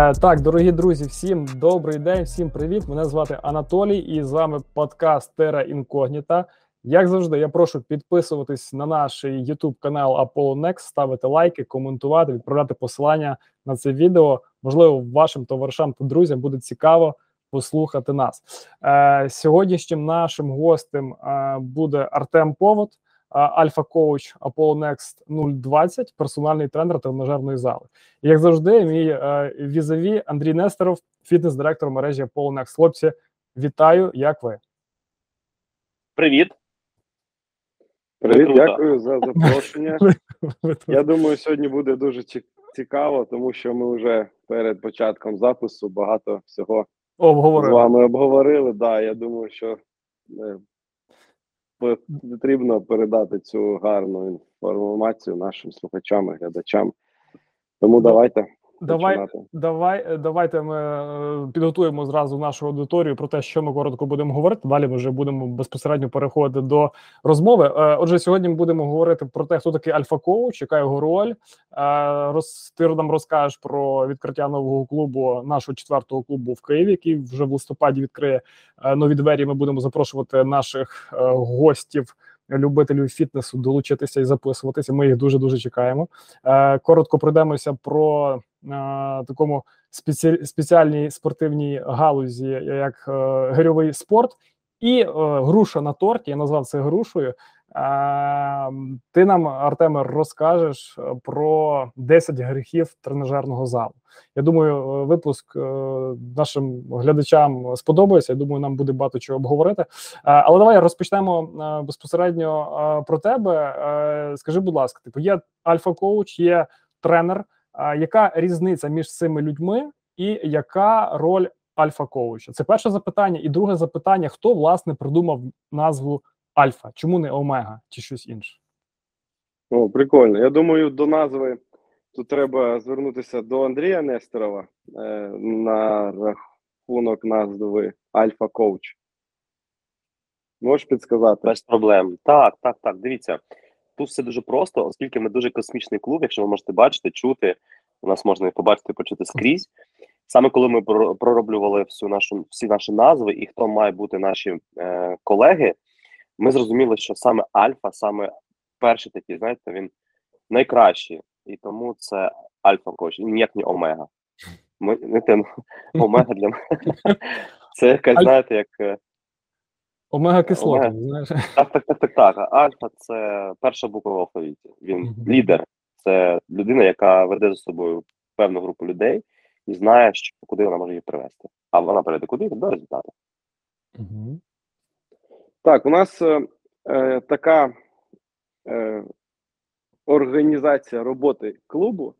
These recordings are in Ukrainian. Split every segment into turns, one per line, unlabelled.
Е, Так, дорогі друзі, всім добрий день, всім привіт. Мене звати Анатолій, і з вами подкаст Тера Інкогніта. Як завжди, я прошу підписуватись на наш YouTube канал Apollo Next, ставити лайки, коментувати, відправляти посилання на це відео. Можливо, вашим товаришам та друзям буде цікаво послухати нас. Е, Сьогоднішнім нашим гостем е, буде Артем Повод, альфа-коуч Apollo Next 020, персональний тренер тренажерної зали. І, як завжди, мій е, візаві Андрій Нестеров, фітнес-директор мережі Apollo Next. Хлопці, вітаю, як ви?
Привіт.
Привіт,
Круто.
дякую за запрошення. Я думаю, сьогодні буде дуже цікаво, тому що ми вже перед початком запису багато всього з вами обговорили. Да, я думаю, що е, потрібно передати цю гарну інформацію нашим слухачам і глядачам. Тому давайте
Давай, давай, е, давайте ми е, підготуємо зразу нашу аудиторію про те, що ми коротко будемо говорити. Далі ми вже будемо безпосередньо переходити до розмови. Е, Отже, сьогодні ми будемо говорити про те, хто такий альфа-коуч, яка його роль. Роз, ти нам розкажеш про відкриття нового клубу, нашого четвертого клубу в Києві, який вже в листопаді відкриє нові двері. Ми будемо запрошувати наших гостів. Любителів фітнесу долучитися і записуватися. Ми їх дуже дуже чекаємо. Коротко пройдемося про такому спеціальній спортивній галузі, як е, гирьовий спорт, і е, груша на торті. Я назвав це грушою. Е, ти нам, Артеме, розкажеш е, про 10 гріхів тренажерного залу. Я думаю, е, випуск е, нашим глядачам сподобається. Я думаю, нам буде багато чого обговорити. Е, Але давай розпочнемо е, безпосередньо е, про тебе. Е, Скажи, будь ласка, типу, є альфа-коуч, є тренер. Яка різниця між цими людьми і яка роль альфа-коуча? Це перше запитання. І друге запитання: хто власне придумав назву Альфа? Чому не Омега чи щось інше?
О, прикольно. Я думаю, до назви тут треба звернутися до Андрія Нестерова е, на рахунок назви Альфа Коуч. Можеш підсказати?
Без проблем. Так, так, так. Дивіться. Тут все дуже просто, оскільки ми дуже космічний клуб, якщо ви можете бачити, чути, у нас можна і побачити, почути скрізь. Саме коли ми про- пророблювали всю нашу всі наші назви і хто має бути наші е, колеги, ми зрозуміли, що саме Альфа, саме перший такий, знаєте, він найкращий. І тому це Альфа коуч, ніяк не Омега. Ми не те, Омега для мене. Це якась, знаєте, як.
Омега кислота, знаєш?
Так, так, так, так, так. Альфа це перша буква в алфавіті. Він
Мгм.
лідер, це людина, яка веде за собою певну групу людей і знає, що куди вона може її привести. А вона приведе куди до результату.
Мгм.
Так, у нас е, е, така е, організація роботи клубу,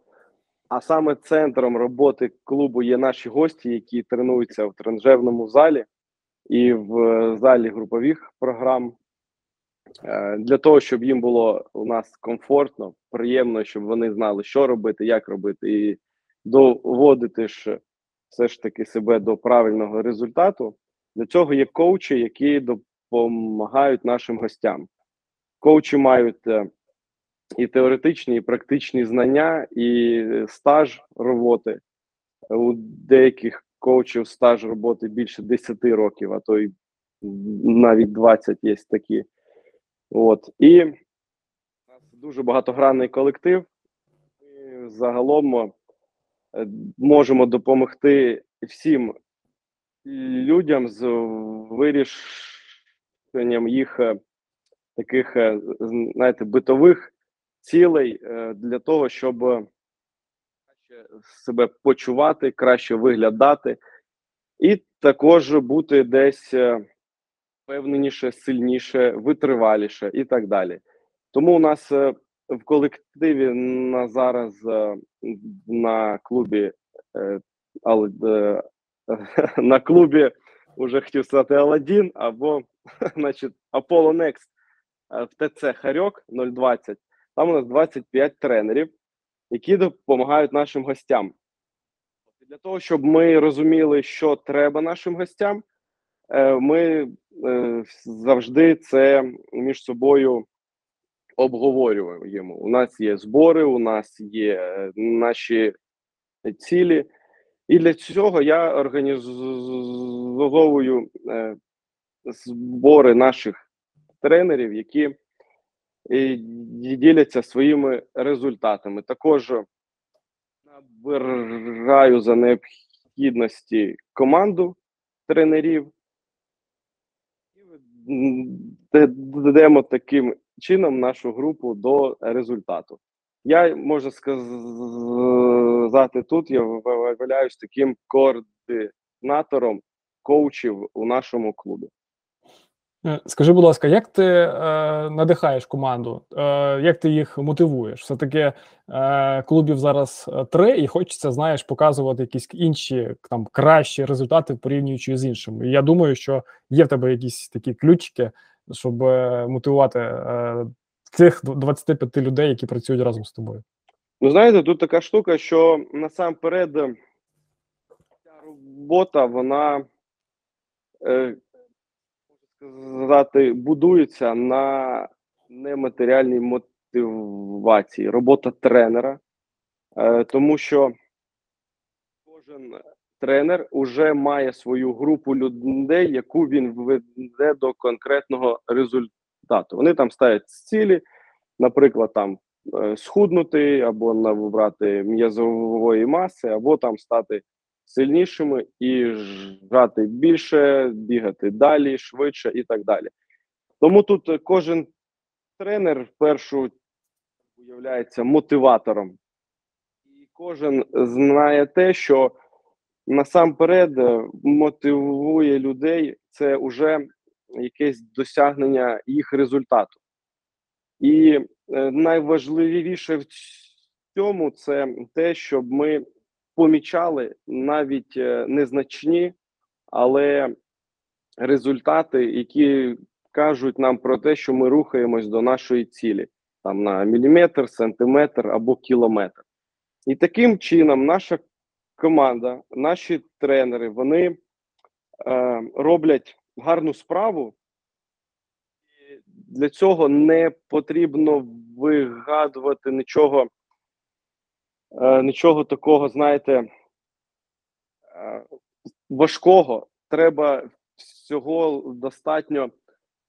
а саме центром роботи клубу є наші гості, які тренуються в тренажерному залі і в е, залі групових програм. Е, Для того, щоб їм було у нас комфортно, приємно, щоб вони знали, що робити, як робити, і доводити ж все ж таки себе до правильного результату. Для цього є коучі, які допомагають нашим гостям. Коучі мають е, і теоретичні, і практичні знання, і стаж роботи. У деяких коучів стаж роботи більше 10 років, а то й навіть 20 є такі. От. І у нас дуже багатогранний колектив. Ми загалом е, можемо допомогти всім людям з вирішенням їх е, таких, е, знаєте, битових цілей для того, щоб себе почувати, краще виглядати, і також бути десь е, впевненіше, сильніше, витриваліше і так далі. Тому у нас е, в колективі на зараз е, на клубі е, але, е, на клубі уже хотів сказати Аладдін або значить Apollo Next е, в ТЦ Харьок 020. Там у нас 25 тренерів, які допомагають нашим гостям. Для того, щоб ми розуміли, що треба нашим гостям, е, ми е, завжди це між собою обговорюємо. У нас є збори, у нас є е, наші цілі, І для цього я організовую збори наших тренерів, які діляться своїми результатами. Також набираю за необхідності команду тренерів і ведемо таким чином нашу групу до результату. Я можу сказати тут, я виявляюсь таким координатором коучів у нашому клубі.
Е, скажи, будь ласка, як ти е, надихаєш команду? Е, Як ти їх мотивуєш? Все таки е, клубів зараз е, три, і хочеться, знаєш, показувати якісь інші там кращі результати порівнюючи з іншими. І я думаю, що є в тебе якісь такі ключики, щоб е, мотивувати е, цих 25 людей, які працюють разом з тобою.
Ну, знаєте, тут така штука, що насамперед ця робота, вона. Сказати, будується на нематеріальній мотивації, робота тренера, е, тому що кожен тренер вже має свою групу людей, яку він веде до конкретного результату. Вони там ставлять цілі, наприклад, там е, схуднути або набрати м'язової маси, або там стати сильнішими і грати більше, бігати далі, швидше і так далі. Тому тут кожен тренер впершу являється мотиватором, і кожен знає те, що насамперед мотивує людей це вже якесь досягнення їх результату. І е, найважливіше в цьому це те, щоб ми помічали навіть е, незначні, але результати, які кажуть нам про те, що ми рухаємось до нашої цілі, там на міліметр, сантиметр або кілометр. І таким чином наша команда, наші тренери, вони е, роблять гарну справу. Для цього не потрібно вигадувати нічого нічого такого, знаєте, е, важкого. Треба всього достатньо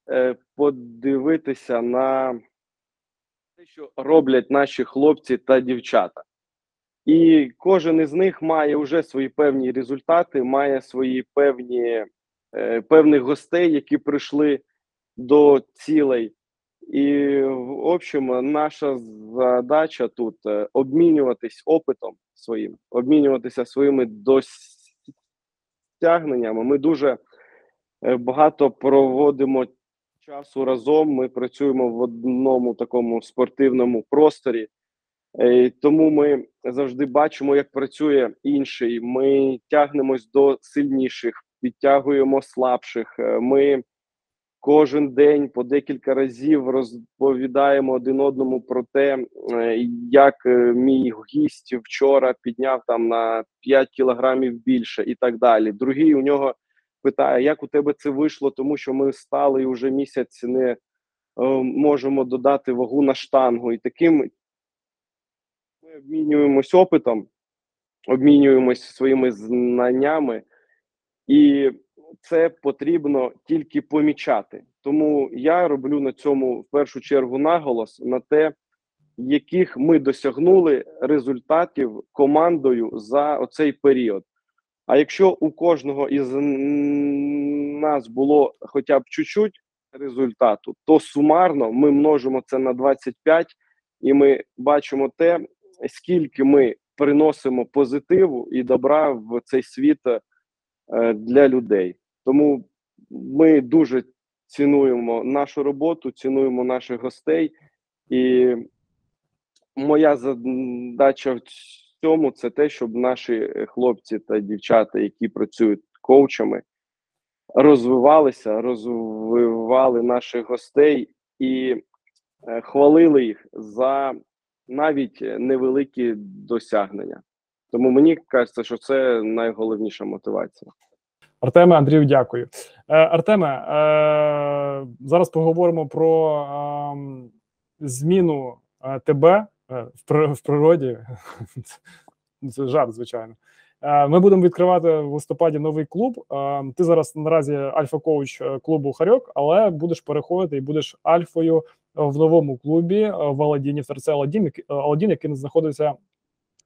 е, подивитися на те, що роблять наші хлопці та дівчата. І кожен із них має вже свої певні результати, має свої певні певних гостей, які прийшли до цілей. І в общем, наша задача тут е, обмінюватись опитом своїм, обмінюватися своїми досягненнями. Ми дуже е, багато проводимо часу разом. Ми працюємо в одному такому спортивному просторі, е, тому ми завжди бачимо, як працює інший. Ми тягнемось до сильніших, підтягуємо слабших. Ми Кожен день по декілька разів розповідаємо один одному про те, е, як е, мій гість вчора підняв там на 5 кілограмів більше і так далі. Другий у нього питає, як у тебе це вийшло, тому що ми стали і вже місяць не е, можемо додати вагу на штангу. І таким ми обмінюємось опитом, обмінюємось своїми знаннями. І це потрібно тільки помічати. Тому я роблю на цьому в першу чергу наголос на те, яких ми досягнули результатів командою за оцей період. А якщо у кожного із нас було хоча б чуть-чуть результату, то сумарно ми множимо це на 25, і ми бачимо те, скільки ми приносимо позитиву і добра в цей світ е, для людей. Тому ми дуже цінуємо нашу роботу, цінуємо наших гостей, і моя задача в цьому це те, щоб наші хлопці та дівчата, які працюють коучами, розвивалися, розвивали наших гостей і е, хвалили їх за навіть невеликі досягнення. Тому мені кажеться, що це найголовніша мотивація.
Артеме Андрію, дякую. Е, Артеме, е, зараз поговоримо про е, зміну тебе в природі. Це жарт, звичайно. Е, Ми будемо відкривати в листопаді новий клуб. Е, Ти зараз наразі альфа-коуч е, клубу Харьок, але будеш переходити і будеш альфою в новому клубі е, в Аладдіні, в торце Аладдін, який- е, який знаходиться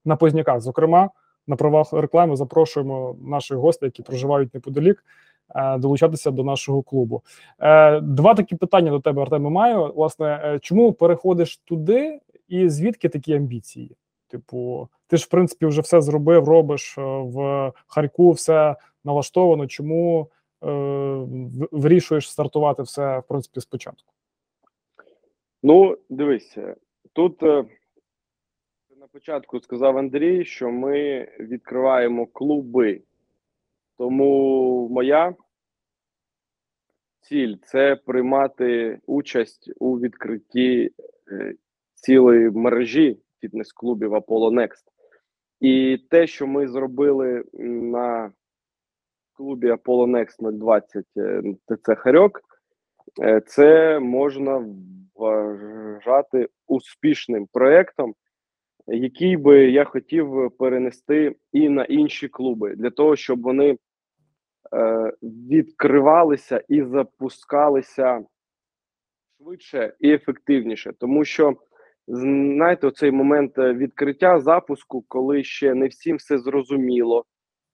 на Позняках. Зокрема, на правах реклами запрошуємо наших гостей, які проживають неподалік, е, долучатися до нашого клубу. Е, Два такі питання до тебе, Артеме, маю. Власне, е, чому переходиш туди, і звідки такі амбіції? Типу, ти ж в принципі вже все зробив, робиш в Харку, все налаштовано. Чому е, вирішуєш стартувати все в принципі спочатку?
Ну, дивися, тут е, на початку сказав Андрій, що ми відкриваємо клуби. Тому моя ціль це приймати участь у відкритті е, цілої мережі фітнес-клубів Apollo Next. І те, що ми зробили на клубі Apollo Next 020 е, ТЦ Харьок, е, це можна вважати успішним проєктом, який би я хотів перенести і на інші клуби, для того, щоб вони е, відкривалися і запускалися швидше і ефективніше. Тому що, знаєте, цей момент е, відкриття запуску, коли ще не всім все зрозуміло,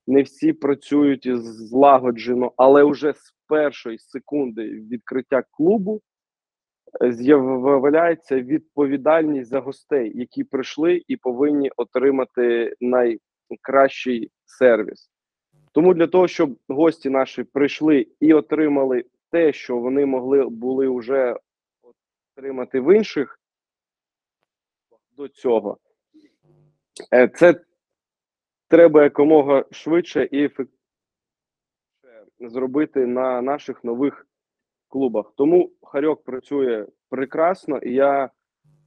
не всі працюють злагоджено, але вже з першої секунди відкриття клубу з'являється відповідальність за гостей, які прийшли і повинні отримати найкращий сервіс. Тому для того, щоб гості наші прийшли і отримали те, що вони могли були вже отримати в інших до цього, е, це треба якомога швидше і ефективніше зробити на наших нових клубах. Тому Харьок працює прекрасно, і я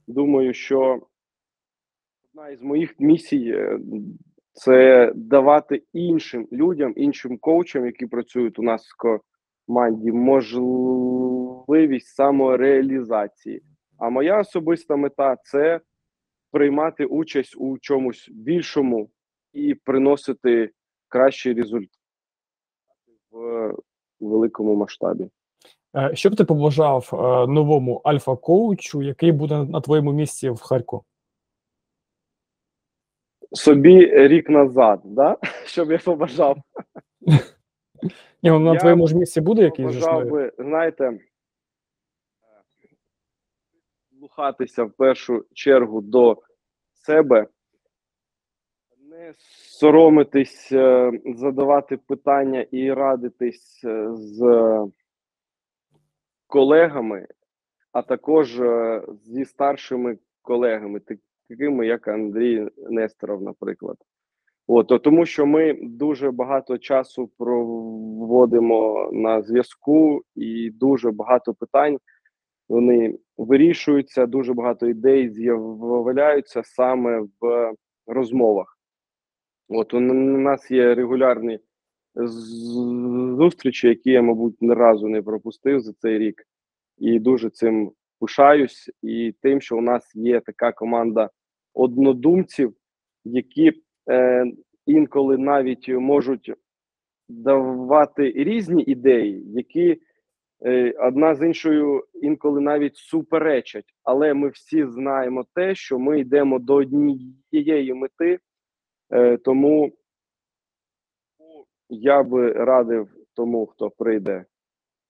думаю, що одна із моїх місій е, це давати іншим людям, іншим коучам, які працюють у нас в команді, можливість самореалізації. А моя особиста мета це приймати участь у чомусь більшому і приносити кращий результат в великому масштабі.
Е, Що б ти побажав е, новому альфа-коучу, який буде на твоєму місці в Харку?
Собі рік назад, да? щоб я побажав.
Ні, ну, на твоєму ж місці буде якийсь
Побажав би, знаєте, слухатися в першу чергу до себе, не соромитись, е, задавати питання і радитись з колегами, а також е, зі старшими колегами, такими як Андрій Несторов, наприклад. От, тому що ми дуже багато часу проводимо на зв'язку, і дуже багато питань вони вирішуються, дуже багато ідей з'являються саме в розмовах. От у нас є регулярні зустрічі, які я, мабуть, ні разу не пропустив за цей рік, і дуже цим пишаюсь, і тим, що у нас є така команда однодумців, які е, інколи навіть можуть давати різні ідеї, які е, одна з іншою інколи навіть суперечать. Але ми всі знаємо те, що ми йдемо до однієї мети, е, тому я би радив тому, хто прийде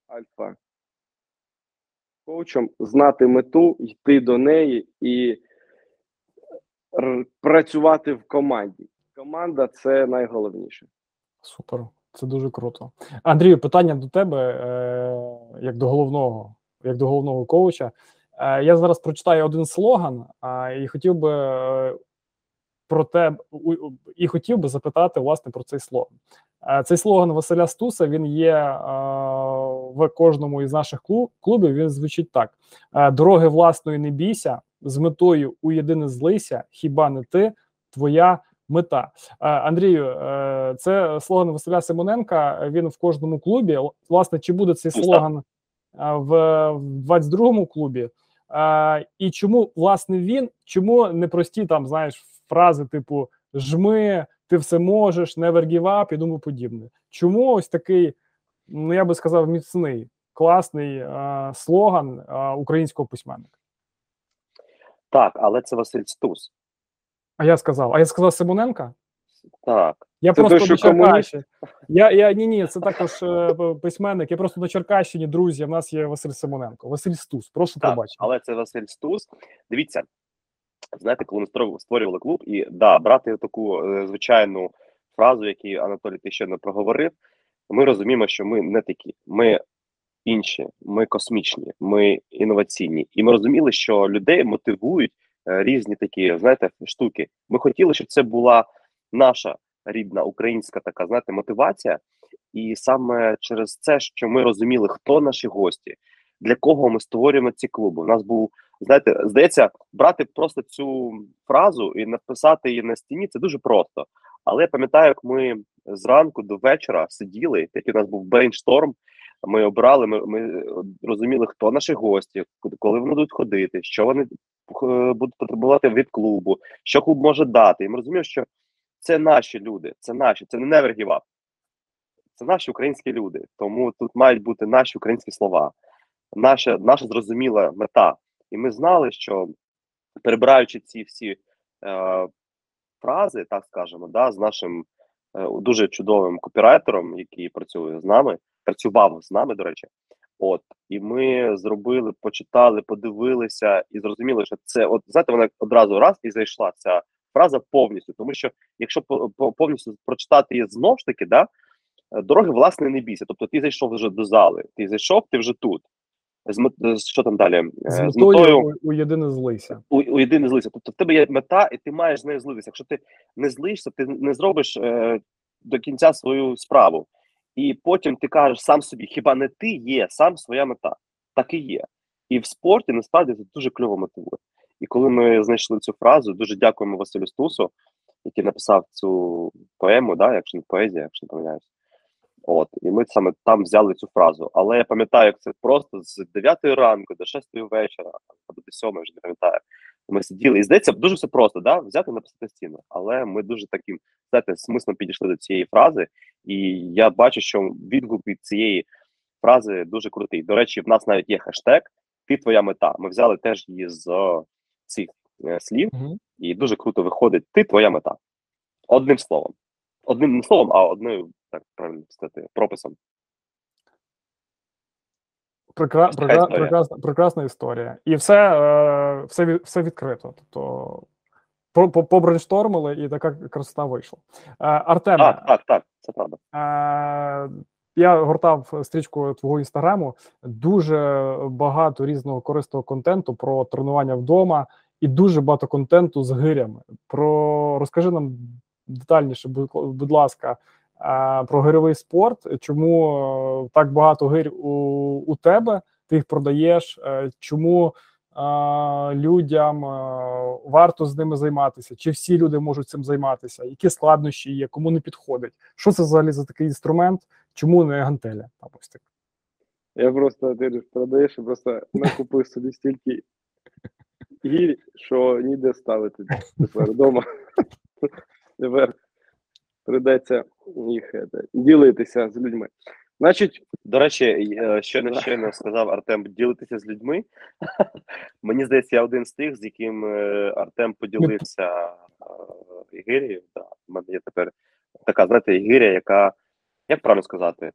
альфа коучем, знати мету, йти до неї і працювати в команді. Команда це найголовніше.
Супер, це дуже круто. Андрію, питання до тебе, е, як до головного, як до головного коуча. Е, я зараз прочитаю один слоган, і хотів би е, про те, у- у- і хотів би запитати власне про цей слоган. Е, цей слоган Василя Стуса він є е, в кожному із наших клубів. Він звучить так: Е, дороги власної не бійся, з метою у єдине злися, хіба не ти, твоя мета. Андрію, це слоган Василя Симоненка. Він в кожному клубі. Власне, чи буде цей слоган в, в 22-му клубі? І чому власне він? Чому не прості там знаєш фрази типу жми, ти все можеш, never give up і тому подібне. Чому ось такий, ну я би сказав, міцний, класний а, слоган а, українського письменника?
Так, але це Василь Стус.
А я сказав, а я сказав Симоненка?
Так.
Я
Це
просто на? Черкащині. Я, я ні, ні, це також е, письменник. Я просто на Черкащині, друзі. В нас є Василь Симоненко. Василь Стус. Прошу
Так,
пробачення.
але це Василь Стус. Дивіться, знаєте, коли ми створювали- клуб, і да, брати таку е, звичайну фразу, яку Анатолій ти ще не проговорив, ми розуміємо, що ми не такі. Ми інші, ми космічні, ми інноваційні. І ми розуміли, що людей мотивують е, різні такі, знаєте, штуки. Ми хотіли, щоб це була наша рідна українська така, знаєте, мотивація. І саме через це, що ми розуміли, хто наші гості, для кого ми створюємо ці клуби. У нас був, знаєте, здається, брати просто цю фразу і написати її на стіні це дуже просто. Але я пам'ятаю, як ми зранку до вечора сиділи, який у нас був brainstorm. Ми обрали, ми, ми розуміли, хто наші гості, коли вони будуть ходити, що вони е, будуть потребувати від клубу, що клуб може дати. І ми розуміємо, що це наші люди, це наші, це не up. Це наші українські люди. Тому тут мають бути наші українські слова, наша, наша зрозуміла мета. І ми знали, що перебираючи ці всі е, фрази, так скажемо, да, з нашим е, дуже чудовим копірайтером, який працює з нами, працював з нами, до речі. От, і ми зробили, почитали, подивилися і зрозуміли, що це, от знаєте, вона одразу раз і зайшла ця фраза повністю. Тому що якщо по- по- повністю прочитати її знов ж таки, да, е, дороги власне не бійся. Тобто ти зайшов вже до зали, ти зайшов, ти вже тут. З що там далі? Е,
З метою у, у єдине злися.
у, у єдине злися. Тобто в тебе є мета, і ти маєш з нею злитися. Якщо ти не злишся, ти не зробиш е, до кінця свою справу. І потім ти кажеш сам собі, хіба не ти є сам своя мета? Так і є. І в спорті насправді це дуже кльово мотивує. І коли ми знайшли цю фразу, дуже дякуємо Василю Стусу, який написав цю поему, да, якщо не поезія, якщо не помиляюсь. От, і ми саме там взяли цю фразу. Але я пам'ятаю, як це просто з 9 ранку до 6 вечора, або до 7, вже не пам'ятаю. Ми сиділи. І здається, дуже все просто, да? взяти написати стіну. Але ми дуже таким знаєте, смислом підійшли до цієї фрази, і я бачу, що відгук від цієї фрази дуже крутий. До речі, в нас навіть є хештег Ти твоя мета. Ми взяли теж її з цих е, слів, і дуже круто виходить Ти твоя мета. Одним словом. Одним не словом, а одною, так правильно сказати, прописом.
Прекра... Прекра... Прекрасна, прекрасна історія. І все, е, все, все відкрито. Тобто по- по- побрейнштормили, і така красота вийшла. Е, Артеме,
Так, так, так, це правда.
Е, я гортав стрічку твого інстаграму. Дуже багато різного корисного контенту про тренування вдома, і дуже багато контенту з гирями. Про розкажи нам детальніше, будь, ласка, е, про гирьовий спорт. Чому е, так багато гирь у, у тебе? Ти їх продаєш? Е, Чому людям варто з ними займатися? Чи всі люди можуть цим займатися? Які складнощі є? Кому не підходить? Що це взагалі за такий інструмент? Чому не гантеля? Ось так.
Я просто ти продаєш, я просто накупив собі стільки гір, що ніде ставити тепер вдома. Тепер придеться їх е, ділитися з людьми. Значить,
До речі, е, щойно щойно сказав Артем ділитися з людьми. Мені здається, я один з тих, з яким е, Артем поділився Ігирією. Да. У мене є тепер така, знаєте, Ігирія, яка, як правильно сказати,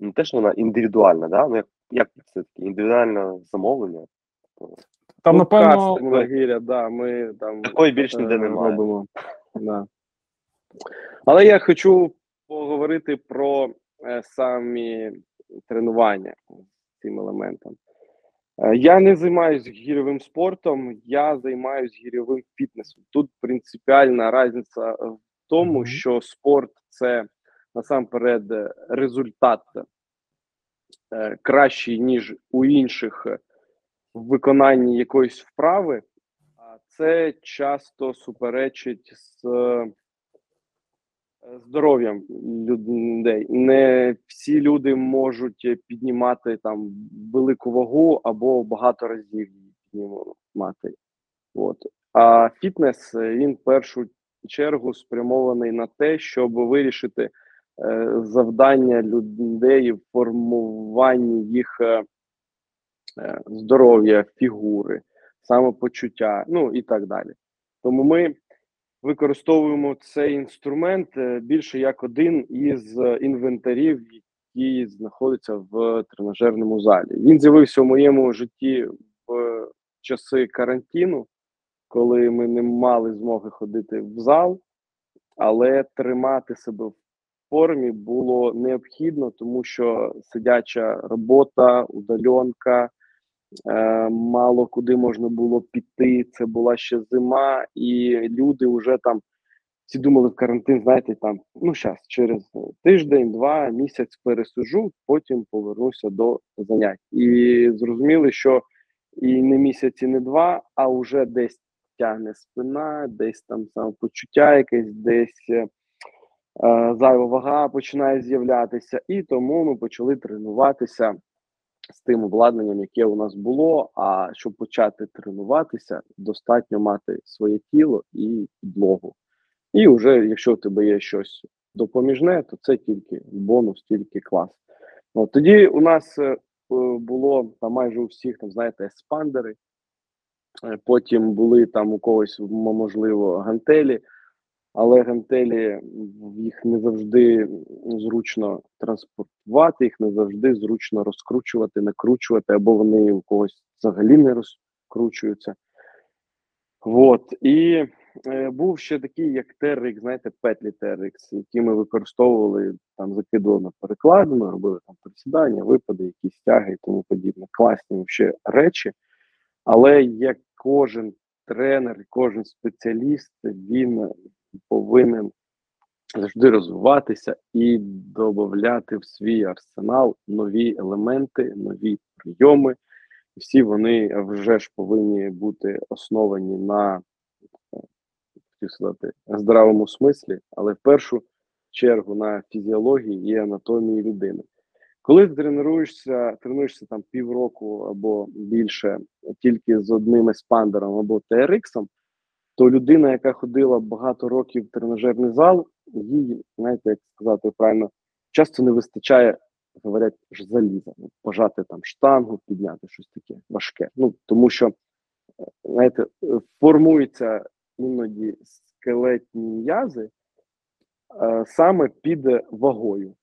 не те, що вона індивідуальна, да? ну, як, як це таке індивідуальне замовлення.
Там,
ну,
напевно,
гіря, да, ми там
Такої більш ніде
е,
немає.
робимо. Да. Але я хочу поговорити про е, самі тренування з цим елементом. Е, Я не займаюся гірьовим спортом, я займаюся гірьовим фітнесом. Тут принципіальна різниця в тому,
Мгм.
що спорт це насамперед результат е, кращий, ніж у інших е, в виконанні якоїсь вправи, а це часто суперечить з е, здоров'ям людей. Не всі люди можуть піднімати там велику вагу або багато разів її піднімати. От. А фітнес е, він в першу чергу спрямований на те, щоб вирішити е, завдання людей в формуванні їх здоров'я, фігури, самопочуття, ну і так далі. Тому ми використовуємо цей інструмент е, більше як один із е, інвентарів, який знаходиться в тренажерному залі. Він з'явився в моєму житті в часи карантину, коли ми не мали змоги ходити в зал, але тримати себе в формі було необхідно, тому що сидяча робота, удаленка, е, мало куди можна було піти. Це була ще зима, і люди вже там всі думали в карантин, знаєте, там ну зараз, через тиждень, два місяць пересижу, потім повернуся до занять. І зрозуміли, що і не місяць, і не два, а вже десь тягне спина, десь там самопочуття якесь, десь е, зайва вага починає з'являтися, і тому ми почали тренуватися з тим обладнанням, яке у нас було. А щоб почати тренуватися, достатньо мати своє тіло і підлогу. І вже, якщо в тебе є щось допоміжне, то це тільки бонус, тільки клас. От, тоді у нас е, було там майже у всіх, там, знаєте, еспандери, Е, потім були там у когось, можливо, гантелі, але гантелі їх не завжди зручно транспортувати, їх не завжди зручно розкручувати, накручувати, або вони у когось взагалі не розкручуються. От. І е, був ще такий, як TRX, знаєте, петлі TRX, які ми використовували, там закидували на перекладину, робили там присідання, випади, якісь тяги і тому подібне. Класні ще речі. Але як кожен тренер, кожен спеціаліст, він повинен завжди розвиватися і додати в свій арсенал нові елементи, нові прийоми. Всі вони вже ж повинні бути основані на е, сказати, здравому смислі, але в першу чергу на фізіології і анатомії людини. Коли ти тренуєшся, тренуєшся там півроку або більше тільки з одним еспандером або TRX, то людина, яка ходила багато років в тренажерний зал, їй, знаєте, як сказати правильно, часто не вистачає, говорять, заліза, ну, пожати там штангу, підняти щось таке важке. Ну тому що, знаєте, формуються іноді скелетні м'язи е, саме під вагою.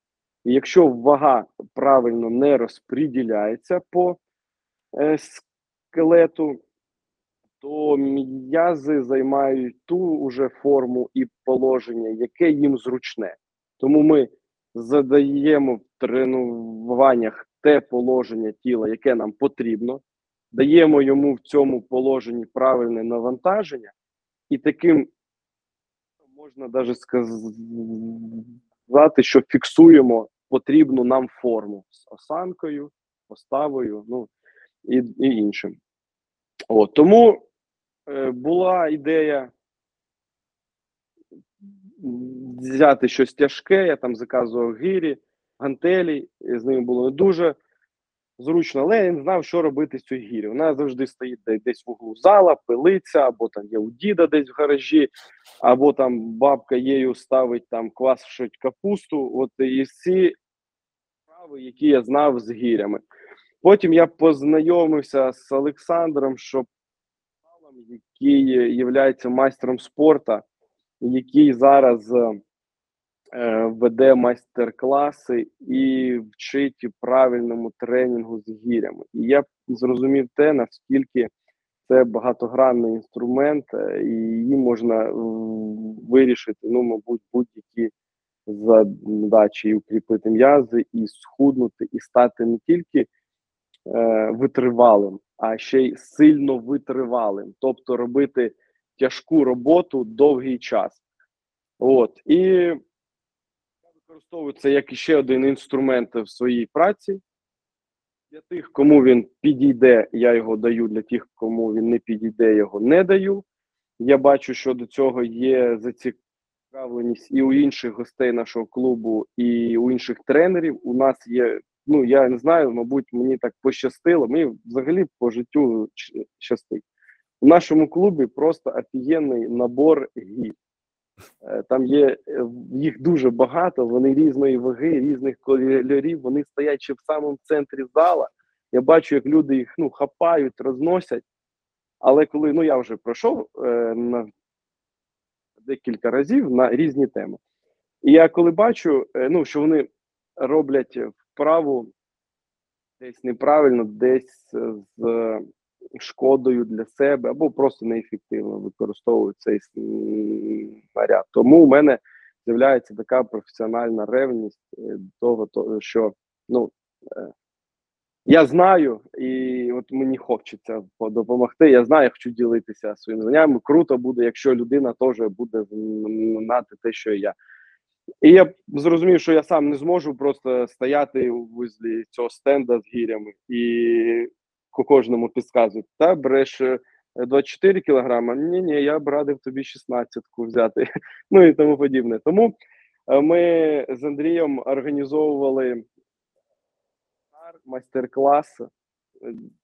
І якщо вага правильно не розподіляється по е, скелету, то м'язи займають ту уже форму і положення, яке їм зручне. Тому ми задаємо в тренуваннях те положення тіла, яке нам потрібно, даємо йому в цьому положенні правильне навантаження, і таким можна навіть сказати, що фіксуємо потрібну нам форму з осанкою, поставою, ну і, і іншим. От, тому була ідея взяти щось тяжке, я там заказував гирі, гантелі, з ними було не дуже зручно, але я не знав, що робити з цією гірі. Вона завжди стоїть десь в углу зала, пилиться, або там є у діда десь в гаражі, або там бабка її ставить там квасить капусту. От і всі справи, які я знав з гірями. Потім я познайомився з Олександром Шопалом, який є майстром спорту, який зараз е, веде майстер-класи і вчить правильному тренінгу з гірями. І я зрозумів те, наскільки це багатогранний інструмент, е, і її можна вирішити, ну, мабуть, будь-які задачі і укріпити м'язи, і схуднути, і стати не тільки е, витривалим, а ще й сильно витривалим, тобто робити тяжку роботу довгий час. От і я використовую це як ще один інструмент в своїй праці. Для тих, кому він підійде, я його даю. Для тих, кому він не підійде, його не даю. Я бачу, що до цього є зацікавленість і у інших гостей нашого клубу, і у інших тренерів. У нас є, ну я не знаю, мабуть, мені так пощастило. Мені взагалі по життю щастить. в нашому клубі просто офігенний набор гіль. Е, Там є е, їх дуже багато, вони різної ваги, різних кольорів. Вони стоять ще в самому центрі зала. Я бачу, як люди їх ну, хапають, розносять. Але коли ну я вже пройшов е, на декілька разів на різні теми. І я коли бачу, е, ну, що вони роблять вправу десь неправильно, десь е, з шкодою для себе, або просто неефективно використовують цей снаряд. Тому у мене з'являється така професіональна ревність е, того, то- що ну. е, Я знаю, і от мені хочеться допомогти. Я знаю, я хочу ділитися своїми знаннями. Круто буде, якщо людина теж буде знати те, що я. І я зрозумів, що я сам не зможу просто стояти у вузлі цього стенда з гірями і ко кожному підказувати. Та береш е, 24 кілограма. Ні, ні, я б радив тобі 16 взяти. Ну і тому подібне. Тому е, ми з Андрієм організовували майстер-клас е,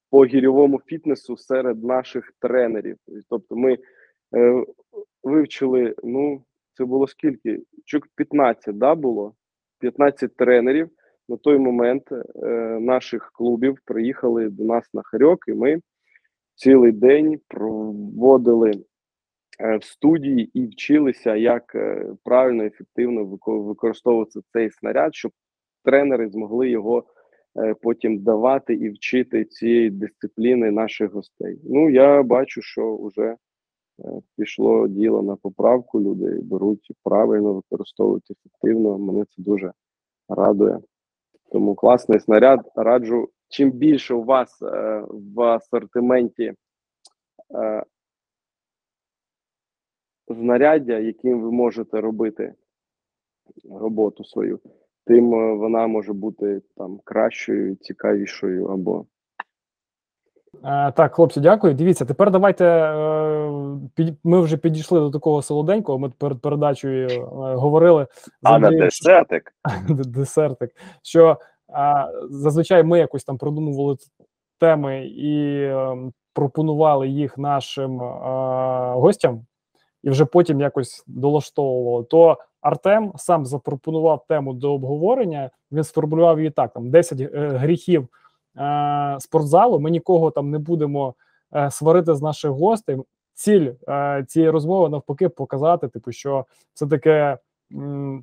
по гірьовому фітнесу серед наших тренерів. Тобто, ми е, вивчили, ну, це було скільки? Чук 15, да, було? 15 тренерів. На той момент е, наших клубів приїхали до нас на Харьок, і ми цілий день проводили е, в студії і вчилися, як е, правильно ефективно використовувати цей снаряд, щоб тренери змогли його е, потім давати і вчити цієї дисципліни наших гостей. Ну, я бачу, що вже пішло діло на поправку. Люди беруть правильно, використовують ефективно. Мене це дуже радує. Тому класний снаряд. Раджу, чим більше у вас е, в асортименті е, знаряддя, яким ви можете робити роботу свою, тим е, вона може бути там кращою, цікавішою або
Е, Так, хлопці, дякую. Дивіться, тепер давайте е, ми вже підійшли до такого солоденького. Ми перед передачею е, говорили
А на десертик.
десертик. Що зазвичай ми якось там продумували теми і е, пропонували їх нашим е, гостям, і вже потім якось долаштовували. То Артем сам запропонував тему до обговорення. Він сформулював її так: там 10 е, гріхів е, спортзалу. Ми нікого там не будемо е, сварити з наших гостей. Ціль е, цієї розмови навпаки показати, типу, що це таке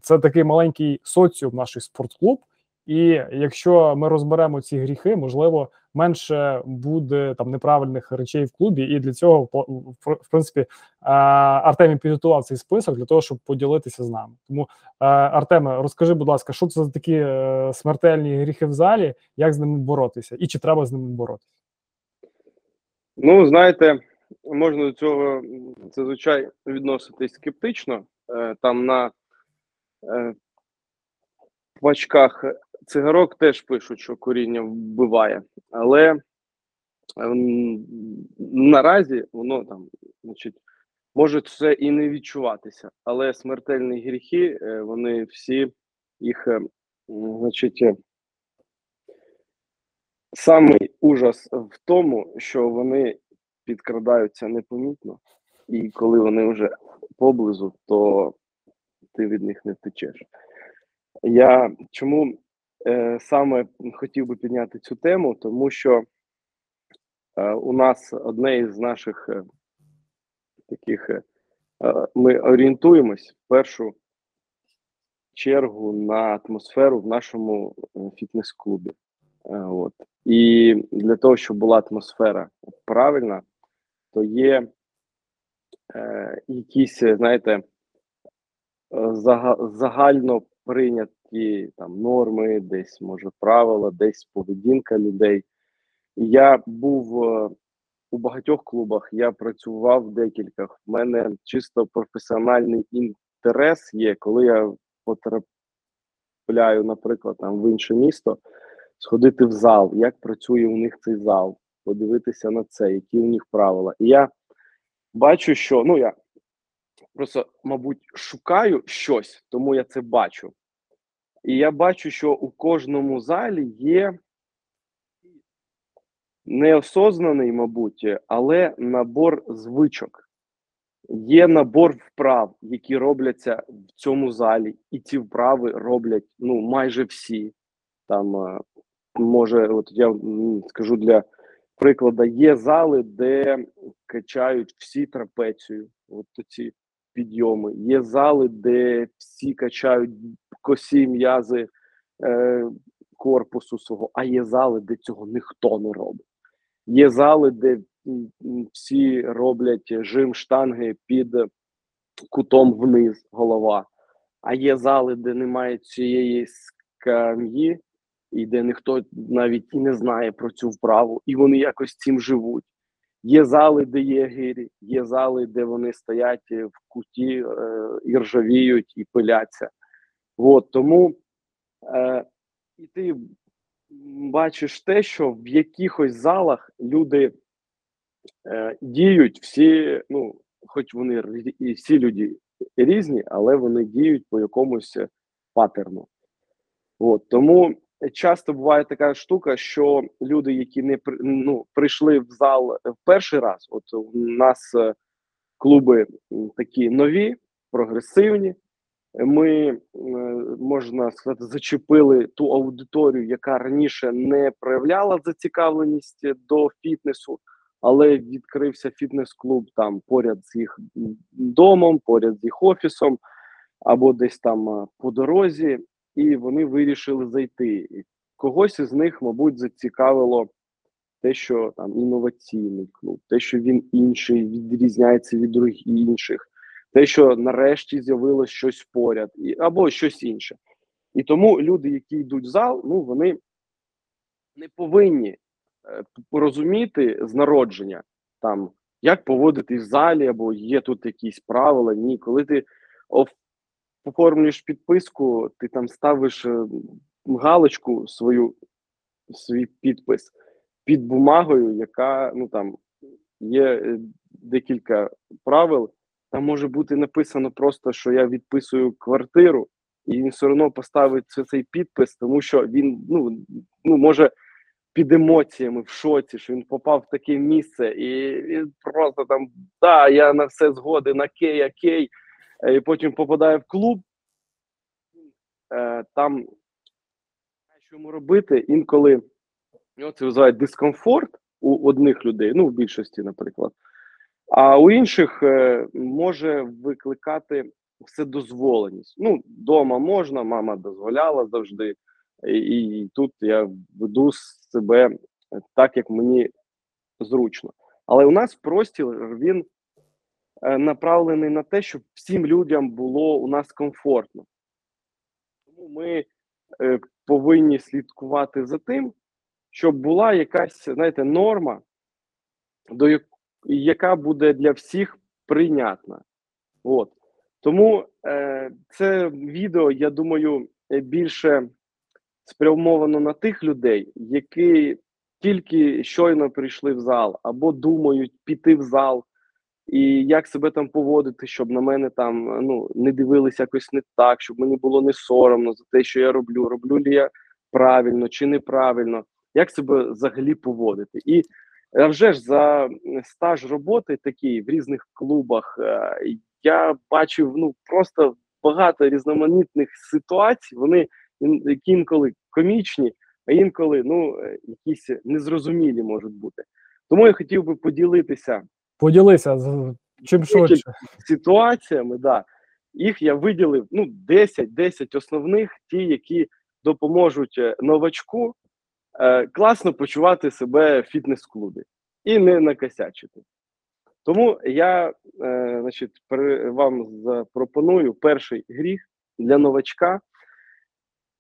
це такий маленький соціум, наш спортклуб. І якщо ми розберемо ці гріхи, можливо, менше буде там неправильних речей в клубі. І для цього в принципі а, Артем і підготував цей список для того, щоб поділитися з нами. Тому Артеме, розкажи, будь ласка, що це за такі е, смертельні гріхи в залі, як з ними боротися, і чи треба з ними боротися?
Ну, знаєте, можна до цього зазвичай відноситись скептично. Е, Там на е, пачках цигарок теж пишуть, що коріння вбиває, але ем, наразі воно там, значить, може це і не відчуватися, але смертельні гріхи, е, вони всі їх, е, значить, е, самий ужас в тому, що вони підкрадаються непомітно, і коли вони вже поблизу, то ти від них не втечеш. Я чому е, саме хотів би підняти цю тему, тому що е, у нас одне із наших е, таких ми орієнтуємось в першу чергу на атмосферу в нашому фітнес-клубі. От. І для того, щоб була атмосфера правильна, то є якісь, знаєте, е, зага- загально там норми, десь може правила, десь поведінка людей. Я був е, у багатьох клубах, я працював в декількох. У мене чисто професіональний інтерес є, коли я потрапляю, наприклад, там в інше місто, сходити в зал, як працює у них цей зал, подивитися на це, які у них правила. І я бачу, що ну я просто, мабуть, шукаю щось, тому я це бачу. І я бачу, що у кожному залі є неосознаний, мабуть, але набор звичок. Є набор вправ, які робляться в цьому залі, і ці вправи роблять ну майже всі. Там е, може, от я скажу для прикладу, є зали, де качають всі трапецію, от ці підйоми. Є зали, де всі качають косі м'язи е, корпусу свого, а є зали, де цього ніхто не робить. Є зали, де всі роблять жим штанги під кутом вниз голова. А є зали, де немає цієї скам'ї, і де ніхто навіть і не знає про цю вправу, і вони якось цим живуть. Є зали, де є гирі, є зали, де вони стоять в куті е, і ржавіють, і пиляться. От, тому е, і ти бачиш те, що в якихось залах люди е, діють всі, ну, хоч вони і всі люди різні, але вони діють по якомусь паттерну. От, тому часто буває така штука, що люди, які не ну, прийшли в зал в перший раз, от у нас е, клуби такі нові, прогресивні. Ми, е, можна сказати, зачепили ту аудиторію, яка раніше не проявляла зацікавленість до фітнесу, але відкрився фітнес-клуб там поряд з їх домом, поряд з їх офісом, або десь там е, по дорозі, і вони вирішили зайти. І когось із них, мабуть, зацікавило те, що там інноваційний клуб, те, що він інший, відрізняється від других інших, те, що нарешті з'явилось щось поряд, і, або щось інше. І тому люди, які йдуть в зал, ну вони не повинні е, розуміти з народження, там, як поводитись в залі, або є тут якісь правила. Ні, коли ти оф- оформлюєш підписку, ти там ставиш е, галочку свою, свій підпис під бумагою, яка ну там є е, декілька правил. Там може бути написано просто, що я відписую квартиру, і він все одно поставить це- цей підпис, тому що він ну, ну може під емоціями в шоці, що він попав в таке місце, і він просто там да, я на все згоден, окей, окей. Е, І потім попадає в клуб. Е, там що йому робити інколи ну, це визиває дискомфорт у одних людей, ну в більшості, наприклад. А у інших е, може викликати вседозволеність. Ну, вдома можна, мама дозволяла завжди, і, і тут я веду себе так, як мені зручно. Але у нас простір він е, направлений на те, щоб всім людям було у нас комфортно. Тому ми е, повинні слідкувати за тим, щоб була якась, знаєте, норма, до як- яка буде для всіх прийнятна. От. Тому е, це відео, я думаю, е, більше спрямовано на тих людей, які тільки щойно прийшли в зал, або думають піти в зал, і як себе там поводити, щоб на мене там ну, не дивилися якось не так, щоб мені було не соромно за те, що я роблю. Роблю ли я правильно чи неправильно, як себе взагалі поводити. І а вже ж за стаж роботи такий в різних клубах е, я бачив ну просто багато різноманітних ситуацій. Вони інколи комічні, а інколи ну е, якісь незрозумілі можуть бути. Тому я хотів би поділитися
Поділися з чим швидше.
ситуаціями. Да. Їх я виділив ну 10, 10 основних, ті, які допоможуть е, новачку е, класно почувати себе в фітнес-клубі і не накосячити. Тому я е, значить, при, вам запропоную перший гріх для новачка,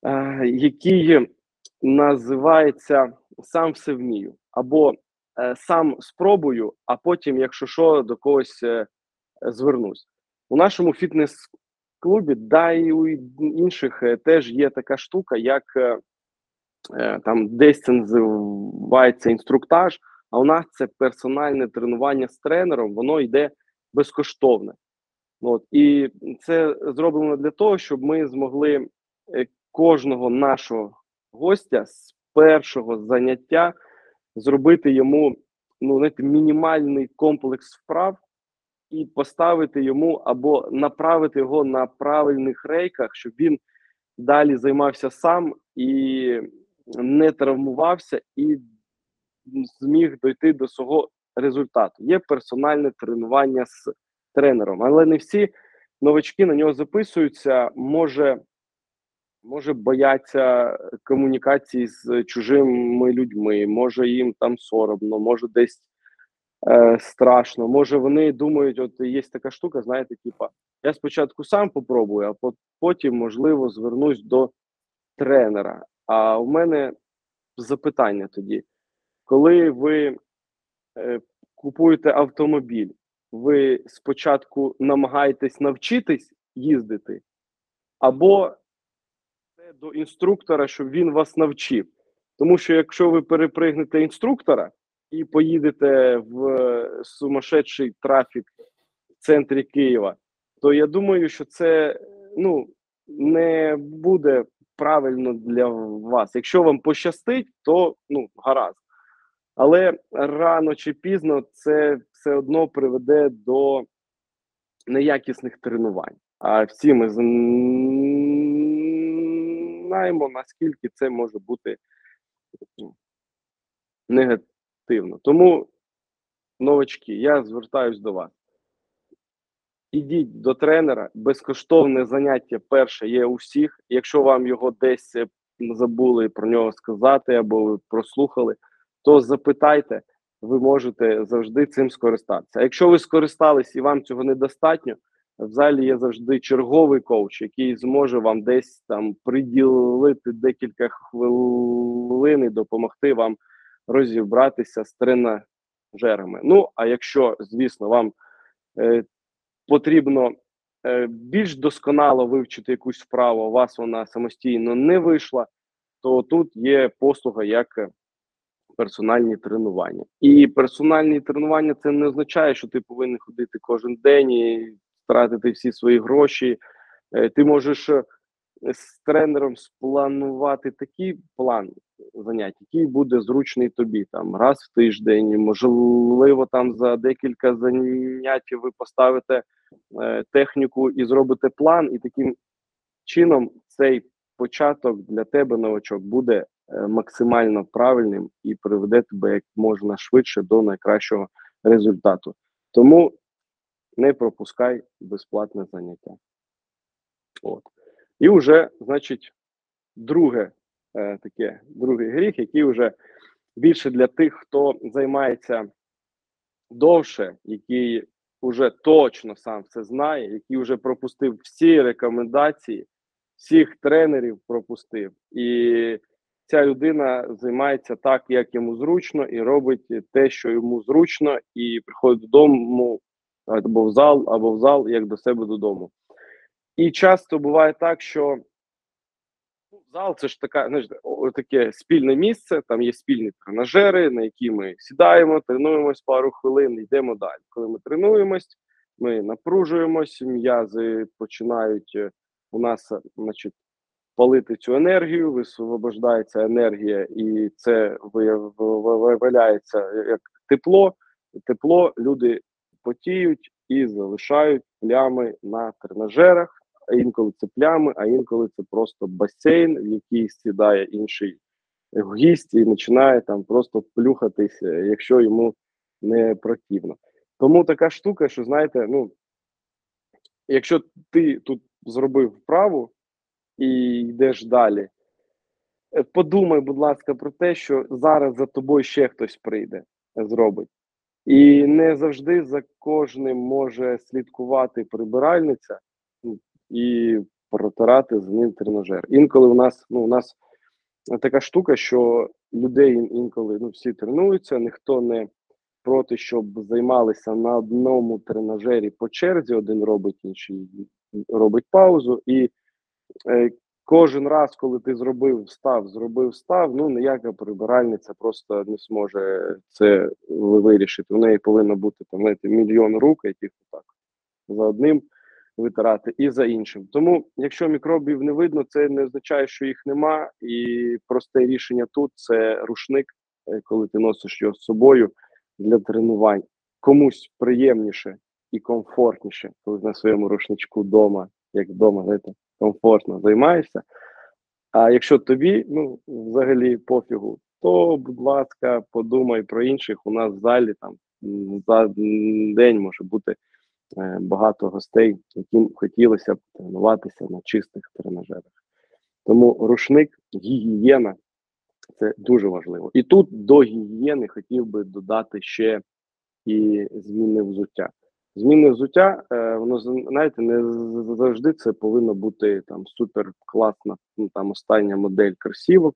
е, який називається сам все вмію, або сам спробую, а потім, якщо що, до когось е, звернусь. У нашому фітнес-клубі, да і у інших е, теж є така штука, як е, е, там десь це називається інструктаж, а у нас це персональне тренування з тренером, воно йде безкоштовне. От, і це зроблено для того, щоб ми змогли е, кожного нашого гостя з першого заняття зробити йому ну, знаєте, мінімальний комплекс вправ і поставити йому або направити його на правильних рейках, щоб він далі займався сам і не травмувався, і зміг дойти до свого результату. Є персональне тренування з тренером, але не всі новачки на нього записуються. Може, може бояться комунікації з чужими людьми, може їм там соромно, може десь е, страшно. Може, вони думають, от є така штука, знаєте, типа, я спочатку сам попробую, а потім, можливо, звернусь до тренера. А у мене запитання тоді: коли ви е, купуєте автомобіль, ви спочатку намагаєтесь навчитись їздити, або до інструктора, щоб він вас навчив. Тому що якщо ви перепригнете інструктора і поїдете в е, сумасшедший трафік в центрі Києва, то я думаю, що це ну, не буде правильно для вас. Якщо вам пощастить, то ну, гаразд. Але рано чи пізно це все одно приведе до неякісних тренувань. А всі ми знаємо, наскільки це може бути ну, негативно. Тому, новачки, я звертаюсь до вас. Ідіть до тренера, безкоштовне заняття перше є у всіх. Якщо вам його десь е, забули про нього сказати або ви прослухали, то запитайте, ви можете завжди цим скористатися. Якщо ви скористались і вам цього недостатньо, в залі є завжди черговий коуч, який зможе вам десь там приділити декілька хвилин і допомогти вам розібратися з тренажерами. Ну а якщо, звісно, вам е, потрібно е, більш досконало вивчити якусь вправу, у вас вона самостійно не вийшла, то тут є послуга як е, персональні тренування. І персональні тренування це не означає, що ти повинен ходити кожен день і тратити всі свої гроші. Е, Ти можеш е, з тренером спланувати такий план занять, який буде зручний тобі там раз в тиждень. Можливо, там за декілька занять ви поставите е, техніку і зробите план, і таким чином цей початок для тебе новачок буде максимально правильним і приведе тебе як можна швидше до найкращого результату. Тому не пропускай безплатне заняття. От. І вже, значить, друге е, таке, другий гріх, який вже більше для тих, хто займається довше, який вже точно сам все знає, який вже пропустив всі рекомендації, всіх тренерів пропустив. І ця людина займається так, як йому зручно, і робить те, що йому зручно, і приходить додому або в зал, або в зал, як до себе додому. І часто буває так, що ну, зал це ж така, знаєш, таке спільне місце, там є спільні тренажери, на які ми сідаємо, тренуємось пару хвилин, йдемо далі. Коли ми тренуємось, ми напружуємось, м'язи починають е, у нас, е, значить, палити цю енергію, висвобождається енергія, і це вияв- виявляється як тепло. Тепло люди потіють і залишають плями на тренажерах. А інколи це плями, а інколи це просто басейн, в який сідає інший гість і починає там просто плюхатись, е, якщо йому не противно. Тому така штука, що знаєте, ну якщо ти тут зробив вправу і йдеш далі, е, подумай, будь ласка, про те, що зараз за тобою ще хтось прийде, зробить. І не завжди за кожним може слідкувати прибиральниця ну, і протирати з ним тренажер. Інколи у нас ну, у нас така штука, що людей інколи ну, всі тренуються, ніхто не проти, щоб займалися на одному тренажері по черзі, один робить, інший робить паузу. І е, кожен раз, коли ти зробив став, зробив став, ну ніяка прибиральниця просто не зможе це вирішити. У неї повинно бути там знаєте, мільйон рук, яких так за одним витирати і за іншим. Тому, якщо мікробів не видно, це не означає, що їх нема. І просте рішення тут це рушник е, коли ти носиш його з собою для тренувань. Комусь приємніше і комфортніше, коли на своєму рушничку вдома, як вдома, знаєте, комфортно займаєшся. А якщо тобі ну взагалі пофігу, то будь ласка, подумай про інших. У нас в залі там за день може бути е, багато гостей, яким хотілося б тренуватися на чистих тренажерах. Тому рушник, гігієна це дуже важливо. І тут до гігієни хотів би додати ще і зміни взуття. Зміни взуття, е, воно знаєте, не завжди це повинно бути там супер класна, ну там остання модель кросівок,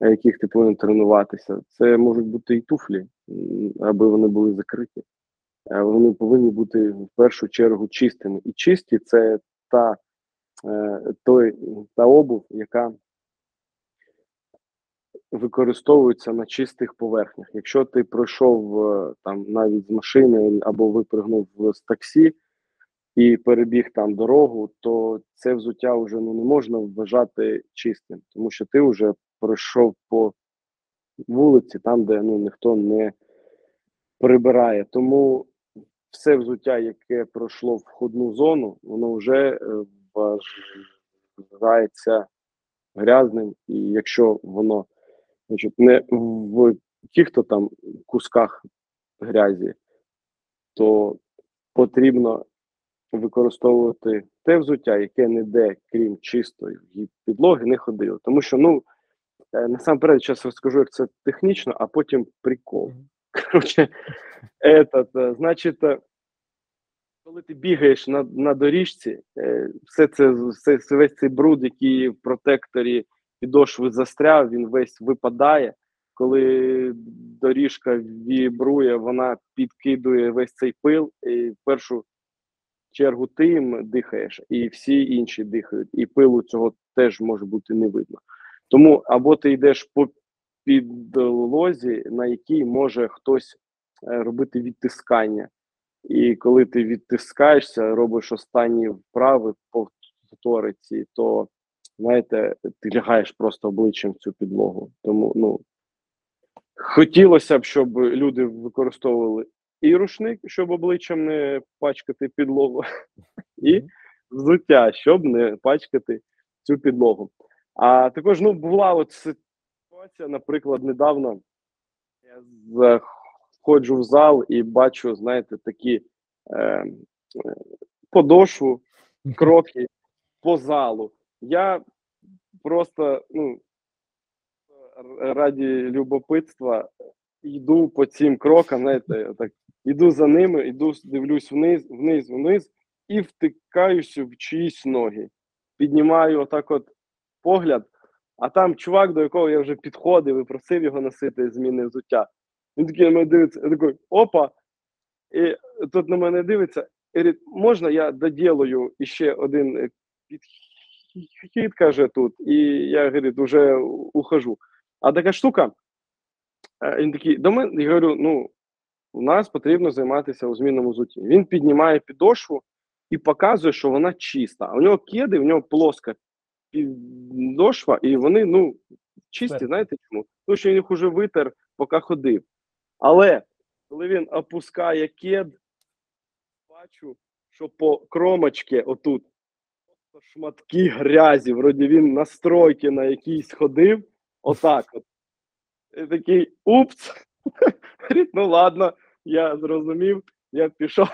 яких ти повинен тренуватися. Це можуть бути і туфлі, аби вони були закриті. Е, Вони повинні бути в першу чергу чистими. І чисті це та, е, той, та обув, яка використовуються на чистих поверхнях. Якщо ти пройшов е, там навіть з машини або випрыгнув з таксі і перебіг там дорогу, то це взуття вже ну, не можна вважати чистим, тому що ти вже пройшов по вулиці, там, де ну, ніхто не прибирає. Тому все взуття, яке пройшло входну зону, воно вже е, вважається грязним, і якщо воно значить, не в яких-то там кусках грязі, то потрібно використовувати те взуття, яке ніде, крім чистої підлоги, не ходило. Тому що, ну, е, насамперед, зараз розкажу, як це технічно, а потім прикол. Коротше, этот, е, значить, е, коли ти бігаєш на, на доріжці, все це, все- весь цей бруд, який в протекторі підошви застряв, він весь випадає. Коли доріжка вібрує, вона підкидує весь цей пил, і в першу чергу ти їм дихаєш, і всі інші дихають. І пилу цього теж може бути не видно. Тому або ти йдеш по підлозі, на якій може хтось е, робити відтискання. І коли ти відтискаєшся, робиш останні вправи по повториці, то знаєте, ти лягаєш просто обличчям в цю підлогу. Тому ну хотілося б, щоб люди використовували і рушник, щоб обличчям не пачкати підлогу, і взуття, щоб не пачкати цю підлогу. А також ну була от ситуація, наприклад, недавно я заходжу в зал і бачу, знаєте, такі е, е, подошву, кроки по залу. Я просто ну, раді любопитства йду по цим крокам, знаєте, так іду за ними, іду, дивлюсь вниз, вниз, вниз і втикаюся в чиїсь ноги. Піднімаю отак от погляд, а там чувак, до якого я вже підходив і просив його носити зміни взуття. Він такий на мене дивиться, я такий, опа. І тут на мене дивиться, і говорить, можна я доділаю іще один е, підхід, каже тут, і я говорить, вже ухожу. А така штука, е, він такий, до мене, я говорю, ну, у нас потрібно займатися у змінному взутті. Він піднімає підошву і показує, що вона чиста. А у нього кеди, у нього плоска підошва, і вони, ну, чисті, знаєте чому? Тому що він їх уже витер, поки ходив. Але коли він опускає кед, бачу, що по кромочці отут шматки грязі, вроді він на стройки на якійсь ходив, отак от. І такий упс. Ну ладно, я зрозумів, я пішов.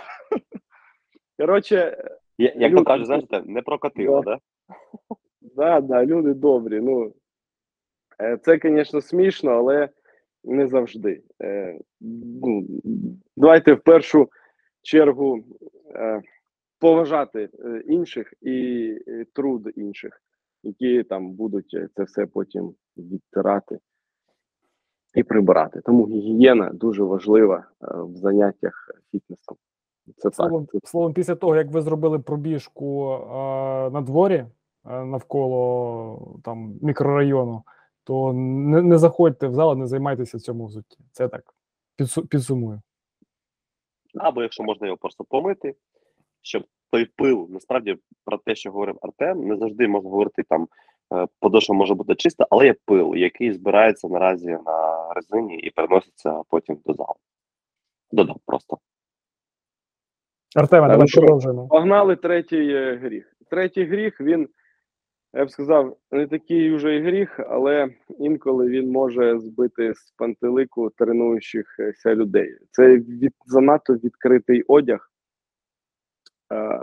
Коротше,
Я- Як
Люди-
то кажуть, знаєте, не прокатило,
Да.
да,
да, люди добрі. Ну, е, це, звісно, смішно, але не завжди. Е, ну, Давайте в першу чергу е, поважати е, інших і е, труд інших, які там будуть е, це все потім відтирати і прибирати. Тому гігієна дуже важлива в заняттях фітнесом. Це так.
Словом,
Це
словом, після того, як ви зробили пробіжку е, на дворі е, навколо там мікрорайону, то не, не заходьте в зал, не займайтеся в цьому взутті. Це так підсумую.
Або якщо можна його просто помити, щоб той пил, насправді про те, що говорив Артем, не завжди можна говорити там е, подошва може бути чиста, але є пил, який збирається наразі на резині і переноситься потім до залу. Додав просто.
Артеме,
Та,
давай
ну що?
продовжуємо.
Погнали третій е, гріх. Третій гріх, він, я б сказав, не такий уже і гріх, але інколи він може збити з пантелику тренуючихся людей. Це від, занадто відкритий одяг. Е,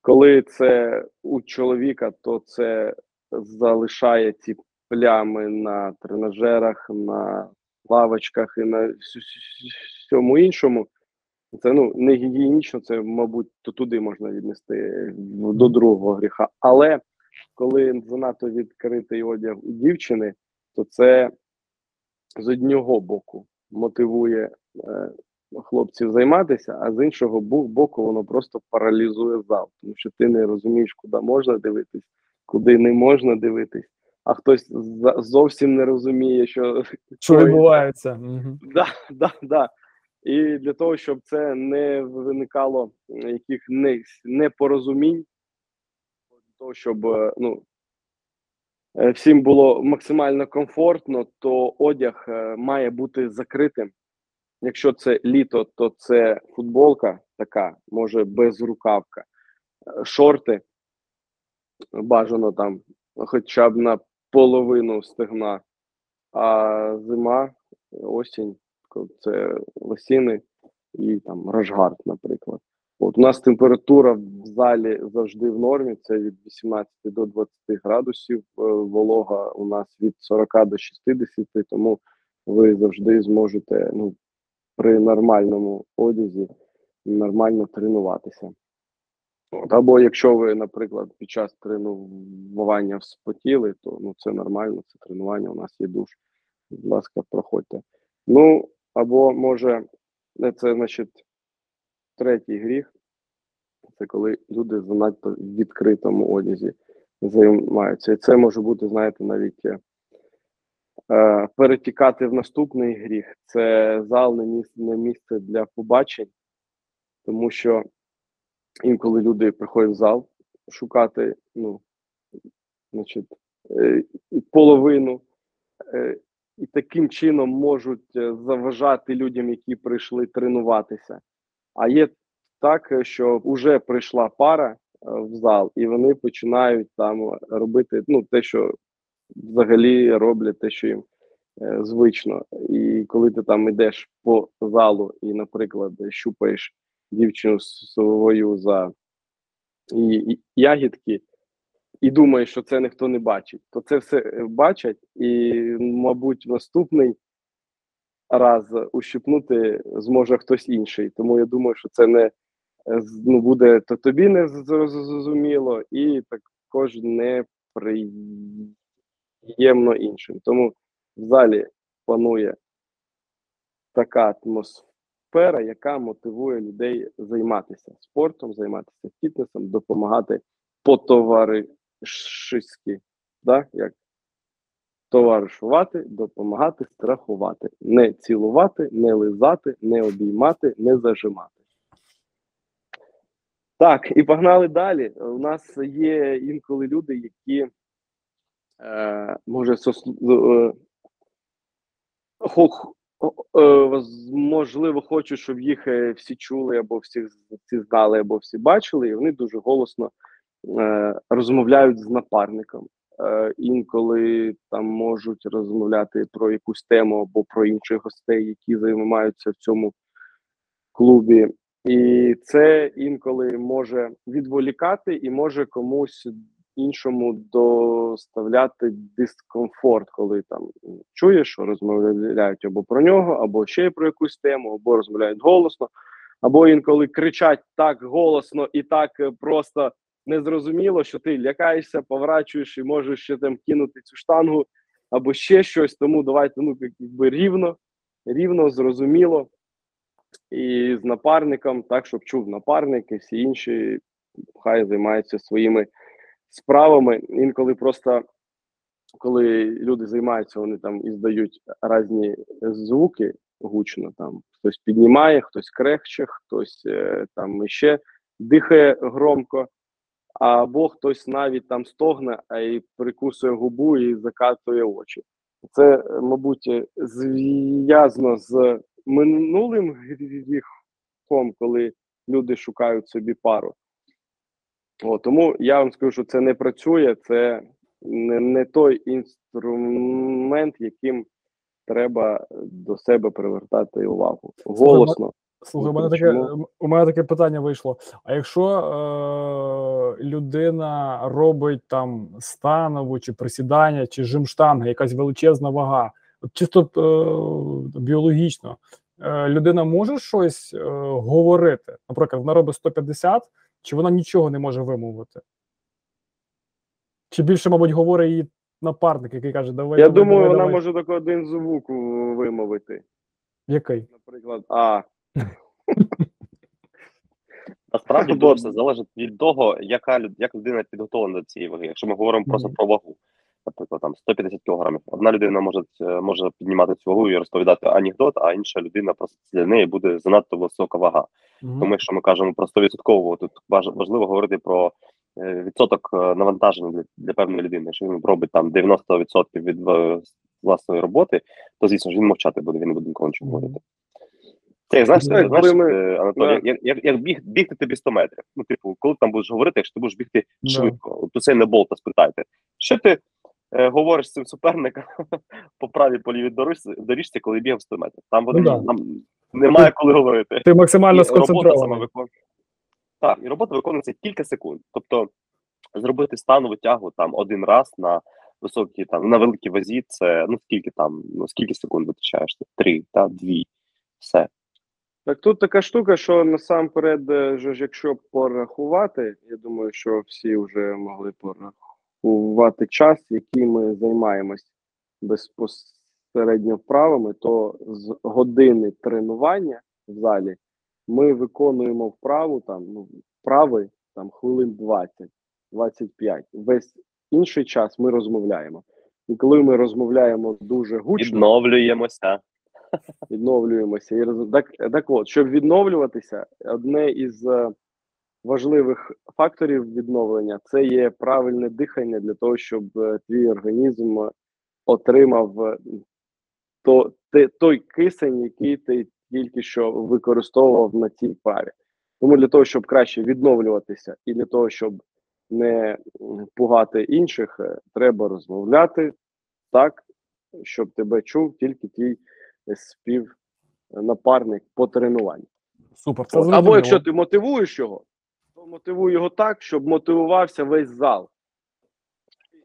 коли це у чоловіка, то це залишає ці плями на тренажерах, на лавочках і на вс- вс- всьому іншому. Це ну не гігієнічно, це, мабуть, то туди можна віднести до другого гріха. Але коли занадто відкритий одяг у дівчини, то це з одного боку мотивує е, хлопців займатися, а з іншого боку, воно просто паралізує зал, тому що ти не розумієш, куди можна дивитись, куди не можна дивитись. А хтось зовсім не розуміє, що
Що відбувається?
Да, да, да. І для того, щоб це не виникало яких непорозумінь, для того, щоб е, ну, е, всім було максимально комфортно, то одяг е, має бути закритим. Якщо це літо, то це футболка така, може безрукавка, Е, шорти бажано там хоча б на половину стегна, а зима, осінь, це лосіни і там рашгард, наприклад. От у нас температура в залі завжди в нормі, це від 18 до 20 градусів. е, Волога у нас від 40 до 60, тому ви завжди зможете ну, при нормальному одязі нормально тренуватися. От, або якщо ви, наприклад, під час тренування вспотіли, то ну це нормально, це тренування, у нас є душ. Будь ласка, проходьте. Ну, або може, е, це значить третій гріх. Це коли люди в занадто відкритому одязі займаються. І це може бути, знаєте, навіть е, перетікати в наступний гріх. Це зал не місце, місце для побачень, тому що інколи люди приходять в зал шукати, ну, значить, е, половину, е, і таким чином можуть заважати людям, які прийшли тренуватися. А є так, що вже прийшла пара в зал, і вони починають там робити ну, те, що взагалі роблять те, що їм е, звично. І коли ти там йдеш по залу і, наприклад, щупаєш дівчину свою за і ягідки, і думаєш, що це ніхто не бачить, то це все е, бачать, і, мабуть, наступний раз ущипнути зможе хтось інший. Тому я думаю, що це не е, ну, буде то тобі не зрозуміло, і також неприємно іншим. Тому в залі панує така атмосфера, яка мотивує людей займатися спортом, займатися фітнесом, допомагати по-товаришськи, да? як товаришувати, допомагати, страхувати, не цілувати, не лизати, не обіймати, не зажимати. Так, і погнали далі. У нас є інколи люди, які може е, хо- е, воз- можливо, хочуть, щоб їх е, всі чули, або всі, всі знали, або всі бачили, і вони дуже голосно е, розмовляють з напарником. Е, інколи там можуть розмовляти про якусь тему або про інших гостей, які займаються в цьому клубі. І це інколи може відволікати і може комусь іншому доставляти дискомфорт, коли там чуєш, що розмовляють або про нього, або ще про якусь тему, або розмовляють голосно, або інколи кричать так голосно і так е, просто незрозуміло, що ти лякаєшся, поворачуєш і можеш ще там кинути цю штангу або ще щось. Тому давайте ну якби рівно, рівно, зрозуміло і з напарником, так щоб чув напарник, і всі інші хай займаються своїми справами. Інколи просто коли люди займаються, вони там іздають різні звуки гучно. Там хтось піднімає, хтось крехче, хтось е, там ще дихає громко. або хтось навіть там стогне, а й прикусує губу і закатує очі. Це, мабуть, зв'язано з минулим гріхом, коли люди шукають собі пару. О, тому я вам скажу, що це не працює, це не, не той інструмент, яким треба до себе привертати увагу. Голосно.
Слухай, у мене таке у мене таке питання вийшло. А якщо е, людина робить там станову чи присідання, чи жим штанги, якась величезна вага, чисто е, біологічно, е, людина може щось е, говорити? Наприклад, вона робить 150, чи вона нічого не може вимовити? Чи більше, мабуть, говорить її напарник, який каже, давай.
Я
давай,
думаю,
давай,
вона
давай.
може тільки один звук вимовити.
Який?
Наприклад, а.
Насправді дуже все залежить від того, яка люд- як людина підготовлена до цієї ваги. Якщо ми говоримо просто про вагу, наприклад, там 150 кілограмів. Одна людина може е, може піднімати цю вагу і розповідати анекдот, а інша людина просто для неї буде занадто висока вага.
Мгм.
Тому якщо ми кажемо про 100%, тут важ- важливо говорити про е, відсоток е, навантаження для, для певної людини. Якщо він робить там 90% від власної роботи, то звісно ж він мовчати буде, він не буде ніколи нічого говорити. Це як знаєш,
Ну, як
знаєш
ми-
е, Анатолій, як, як, як біг, бігти тобі 100 метрів. Ну, типу, коли ти там будеш говорити, якщо ти будеш бігти швидко, от Усейна Болта спитайте, що ти говориш з цим суперником по правій по лівій доріжці, доріжці, коли бігав 100 метрів? Там вони
Ну, да.
нам немає коли говорити.
Ти максимально
І
сконцентрований.
виконує. Так, і робота виконується кілька секунд. Тобто зробити станову тягу там один раз на високій там на великій вазі, це ну скільки там, ну скільки секунд витрачаєш? Ти? Три, та дві. Все.
Так тут така штука, що насамперед, е, ж, якщо порахувати, я думаю, що всі вже могли порахувати час, який ми займаємось безпосередньо вправами, то з години тренування в залі ми виконуємо вправу там ну, вправи там хвилин 20-25. Весь інший час ми розмовляємо. І коли ми розмовляємо дуже гучно,
Відновлюємося.
відновлюємося. І так, так от, щоб відновлюватися, одне із е, важливих факторів відновлення це є правильне дихання для того, щоб е, твій організм отримав е, то, те, той кисень, який ти тільки що використовував на цій парі. Тому для того, щоб краще відновлюватися, і для того, щоб не пугати інших, е, треба розмовляти так, щоб тебе чув тільки твій співнапарник по тренуванню.
Супер. Це
От. Або якщо ти мотивуєш його, мотивуй його так, щоб мотивувався весь зал.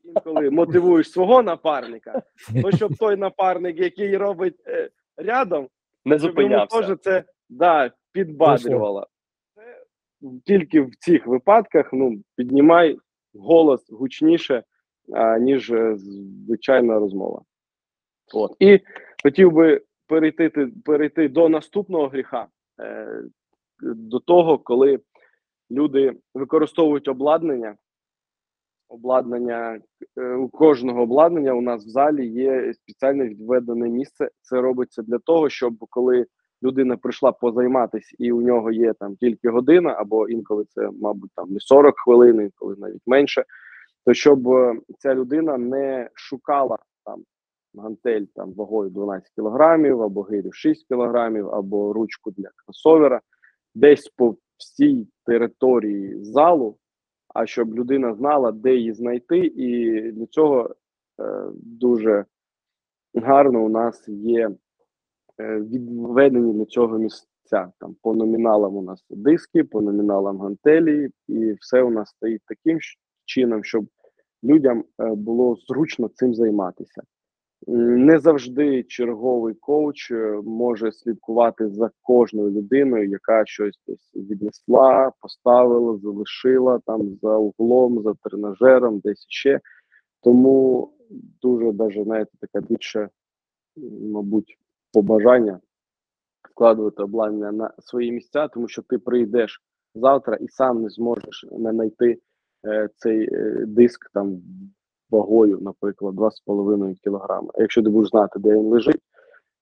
Інколи мотивуєш свого напарника, то щоб той напарник, який робить е, рядом,
Не зупинявся.
теж це да, підбадрювало. Це тільки в цих випадках ну, піднімай голос гучніше, а, ніж е, звичайна розмова. От. І хотів би перейти, перейти до наступного гріха, е, до того, коли люди використовують обладнання. Обладнання е, у кожного обладнання у нас в залі є спеціально відведене місце. Це робиться для того, щоб коли людина прийшла позайматися, і у нього є там тільки година, або інколи це, мабуть, там не 40 хвилин, інколи навіть менше, то щоб е, ця людина не шукала там гантель там вагою 12 кілограмів, або гирю 6 кілограмів, або ручку для кросовера, десь по всій території залу, а щоб людина знала, де її знайти, і для цього е, дуже гарно у нас є е, відведені для цього місця. Там по номіналам у нас диски, по номіналам гантелі, і все у нас стоїть таким чином, щоб людям е, було зручно цим займатися. Не завжди черговий коуч е, може слідкувати за кожною людиною, яка щось віднесла, поставила, залишила там за углом, за тренажером, десь ще. Тому дуже даже знаєте, така більше, мабуть, побажання вкладувати обладнання на свої місця, тому що ти прийдеш завтра і сам не зможеш не знайти е, цей е, диск там вагою, наприклад, 2,5 кг. Якщо ти будеш знати, де він лежить,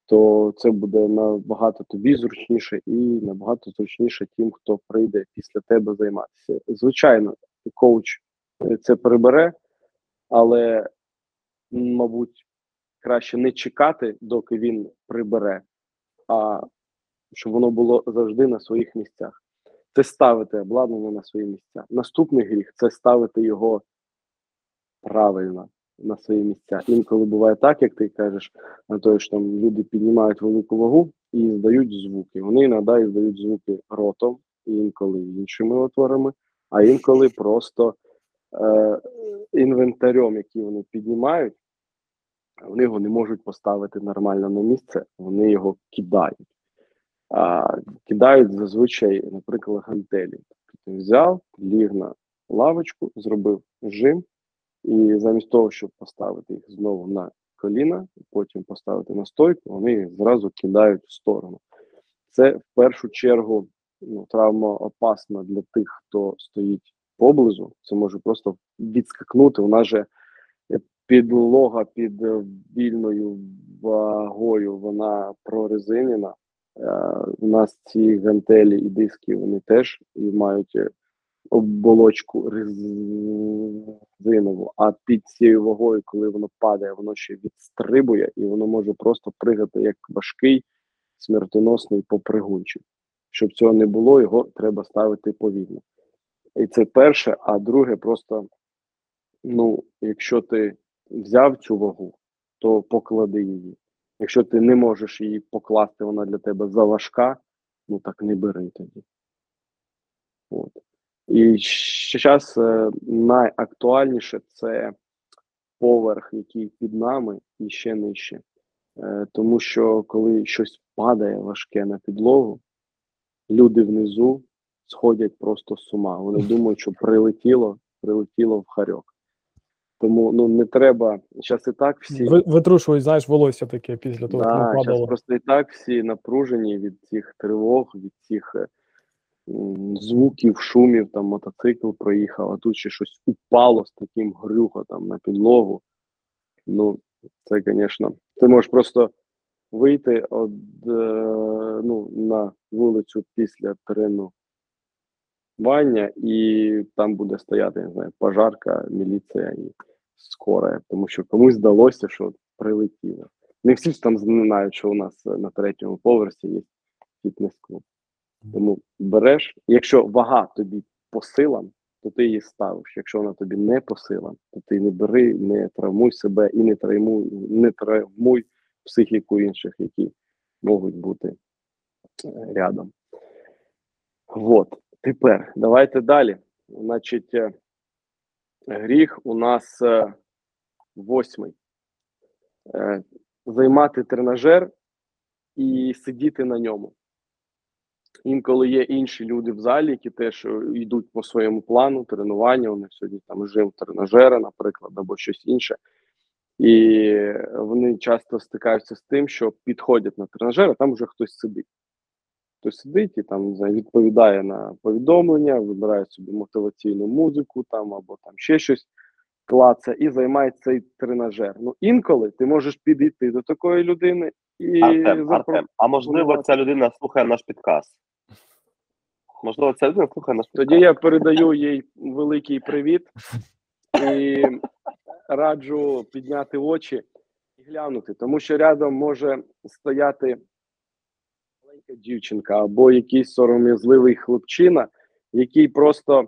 то це буде набагато тобі зручніше і набагато зручніше тим, хто прийде після тебе займатися. Звичайно, коуч е, це прибере, але, мабуть, краще не чекати, доки він прибере, а щоб воно було завжди на своїх місцях. Це ставити обладнання на свої місця. Наступний гріх це ставити його правильно на свої місця. Інколи буває так, як ти кажеш, Анатолій, що там люди піднімають велику вагу і здають звуки. Вони іноді здають звуки ротом, інколи іншими отворами, а інколи просто е, інвентарем, який вони піднімають, вони його не можуть поставити нормально на місце, вони його кидають. А, кидають зазвичай, наприклад, гантелі. Ти взяв, ліг на лавочку, зробив жим, і замість того, щоб поставити їх знову на коліна, потім поставити на стойку, вони їх зразу кидають в сторону. Це в першу чергу ну, травма опасна для тих, хто стоїть поблизу. Це може просто відскакнути. У нас же підлога під вільною вагою, вона прорезинена. Е, У нас ці гантелі і диски вони теж мають оболочку резинову, а під цією вагою, коли воно падає, воно ще відстрибує, і воно може просто пригати як важкий смертоносний попригунчик. Щоб цього не було, його треба ставити повільно. І це перше, а друге, просто ну, якщо ти взяв цю вагу, то поклади її. Якщо ти не можеш її покласти, вона для тебе заважка, ну так не бери тоді. От. І зараз е, найактуальніше це поверх, який під нами і ще нижче. Е, тому що коли щось падає важке на підлогу, люди внизу сходять просто з ума. Вони думають, що прилетіло, прилетіло в харьок. Тому ну не треба зараз і так всі
Ви, витрушують, знаєш, волосся таке після того, як
да,
падало.
просто і так всі напружені від цих тривог, від цих е, звуків, шумів, там мотоцикл проїхав, а тут ще щось упало з таким грюхотом на підлогу. Ну, це, звісно, ти можеш просто вийти од, е, ну, на вулицю після тренування, і там буде стояти, не знаю, пожарка, міліція і скора, тому що комусь здалося, що прилетіло. Не всі ж там знають, що у нас е, на третьому поверсі є фітнес-клуб. Тому береш, якщо вага тобі по силам, то ти її ставиш. Якщо вона тобі не по силам, то ти не бери, не травмуй себе і не травмуй, не травмуй психіку інших, які можуть бути е, рядом. Вот. Тепер давайте далі. Значить, е, гріх у нас е, восьмий. Займати тренажер і сидіти на ньому. Інколи є інші люди в залі, які теж е, йдуть по своєму плану тренування. У них сьогодні там режим тренажера, наприклад, або щось інше. І вони часто стикаються з тим, що підходять на тренажер, а там вже хтось сидить. Хтось сидить і там відповідає на повідомлення, вибирає собі мотиваційну музику там або там ще щось клаца і займає цей тренажер. Ну інколи ти можеш підійти до такої людини і
Артем, Артем, а можливо, ця людина слухає наш підказ? Можливо, ця людина слухає наш підказ?
Тоді я передаю їй великий привіт і раджу підняти очі і глянути, тому що рядом може стояти маленька дівчинка або якийсь сором'язливий хлопчина, який просто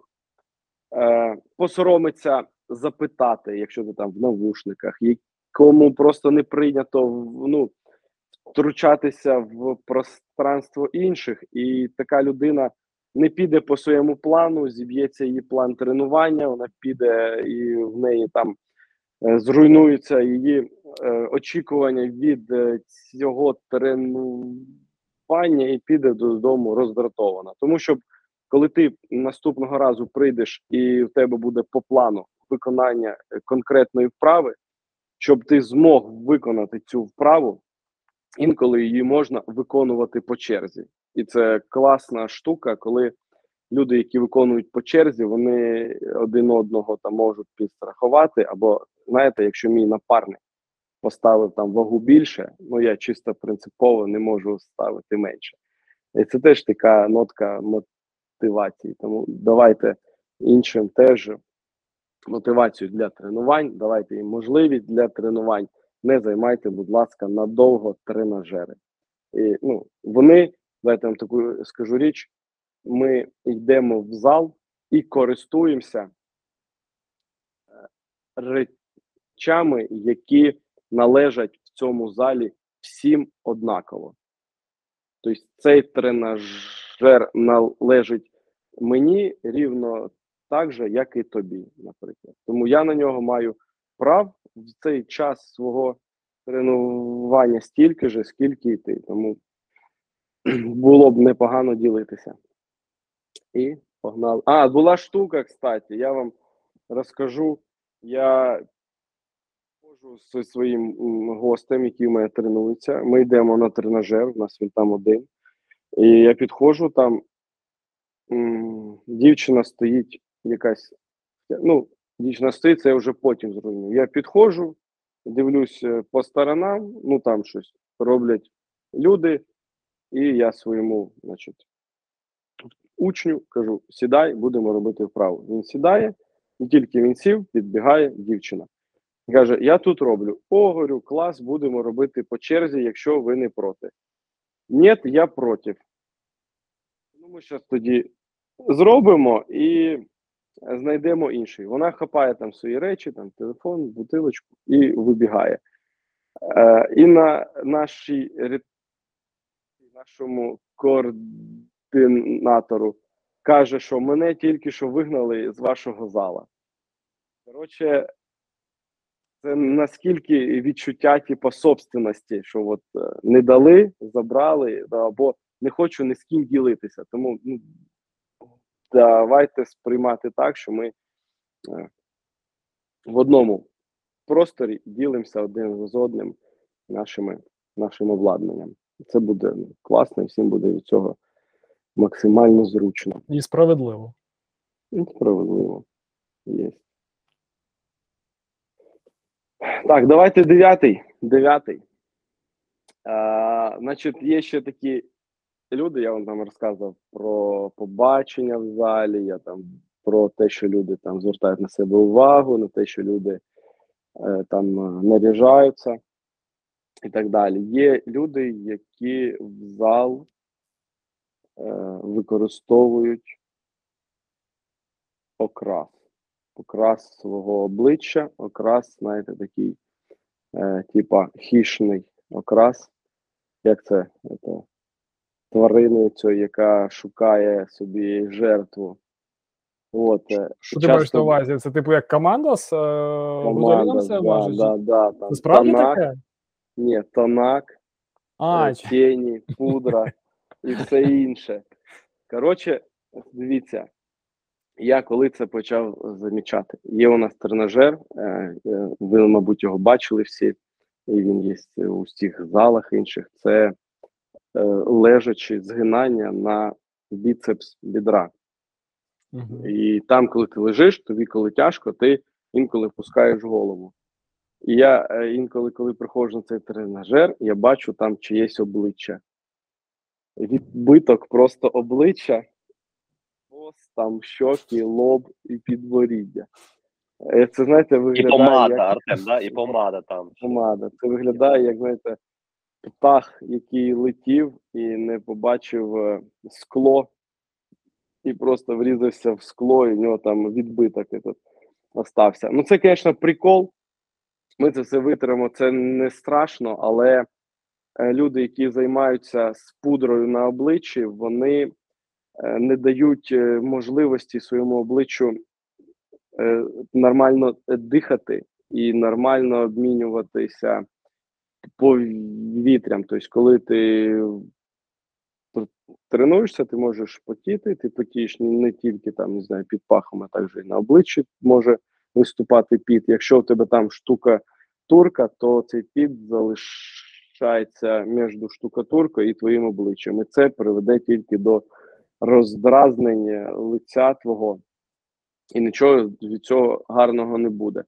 е, посоромиться запитати, якщо ти там в навушниках, якому просто не прийнято ну, втручатися в пространство інших, і така людина не піде по своєму плану, зіб'ється її план тренування, вона піде і в неї там е, зруйнуються її е, очікування від е, цього тренування і піде додому роздратована. Тому що коли ти наступного разу прийдеш і в тебе буде по плану виконання конкретної вправи, щоб ти змог виконати цю вправу, інколи її можна виконувати по черзі. І це класна штука, коли люди, які виконують по черзі, вони один одного там можуть підстрахувати. Або знаєте, якщо мій напарник поставив там вагу більше, ну я чисто принципово не можу ставити менше. І це теж така нотка мотивації. Тому давайте іншим теж мотивацію для тренувань. Давайте їм можливість для тренувань. Не займайте, будь ласка, надовго тренажери. І, ну, вони, давайте вам таку скажу річ, ми йдемо в зал і користуємося е, речами, які належать в цьому залі всім однаково. Тобто цей тренажер належить мені рівно так же, як і тобі, наприклад. Тому я на нього маю прав в цей час свого тренування стільки ж, скільки і ти. Тому було б непогано ділитися. І погнали. А, була штука, кстати, я вам розкажу. Я зі своїм гостем, який у мене тренується. Ми йдемо на тренажер, у нас він там один. І я підходжу, там дівчина стоїть якась. Ну, дівчина це я вже потім зрозумів. Я підходжу, дивлюсь е, по сторонам, ну там щось роблять люди, і я своєму, значить, учню кажу: сідай, будемо робити вправу. Він сідає, і тільки він сів, підбігає дівчина. Каже: Я тут роблю. О, говорю, клас, будемо робити по черзі, якщо ви не проти. Ні, я проти. Ну, ми зараз тоді зробимо і знайдемо інший. Вона хапає там свої речі, там телефон, бутилочку і вибігає. Е, і на нашій нашому координатору каже, що мене тільки що вигнали з вашого зала. Коротше, це наскільки відчуття, типу, собственності, що от е, не дали, забрали, або не хочу ні з ким ділитися. Тому ну, давайте сприймати так, що ми е, в одному просторі ділимося один з одним нашими, нашим обладнанням. Це буде ну, класно, і всім буде від цього максимально зручно.
І справедливо.
І справедливо. Є. Так, давайте дев'ятий. Дев'ятий. Значить, є ще такі люди, я вам там розказував про побачення в залі, я там про те, що люди там звертають на себе увагу, на те, що люди е, там е, наряжаються і так далі. Є люди, які в зал е, використовують окрас. Окрас свого обличчя, окрас, знаєте, такий, е, типа хищний окрас. Як це? це тварини, цієї, яка шукає собі жертву. От, е,
Що ти маєш на увазі? Це типу як команда з е,
Команда, да, да, да, там,
Це справді
тонак,
таке?
Ні, тонак,
А,
е, тіні, пудра і все інше. Коротше, дивіться, я коли це почав замічати. Є у нас тренажер, е, е, ви, мабуть, його бачили всі, і він є у всіх залах інших. Це е, лежачі згинання на біцепс бідра.
Мгм.
І там, коли ти лежиш, тобі коли тяжко, ти інколи впускаєш голову. І я е, інколи, коли приходжу на цей тренажер, я бачу там чиєсь обличчя. Відбиток просто обличчя, нос, там щоки, лоб і підборіддя. Е, Це, знаєте,
І
виглядає
помада,
як
Артем, да? і помада там.
помада. Це виглядає, як знаєте, птах, який летів і не побачив е, скло, і просто врізався в скло, і в нього там відбиток этот остався. Ну, це, звісно, прикол. Ми це все витримаємо, це не страшно, але е, люди, які займаються з пудрою на обличчі, вони е, не дають можливості своєму обличчю нормально дихати і нормально обмінюватися повітрям. Тобто, коли ти тренуєшся, ти можеш потіти, ти потієш не, тільки там, не знаю, під пахом, а також і на обличчі може виступати піт. Якщо в тебе там штука турка, то цей піт залишається між штукатуркою і твоїм обличчям. І це приведе тільки до роздразнення лиця твого, і нічого від цього гарного не буде.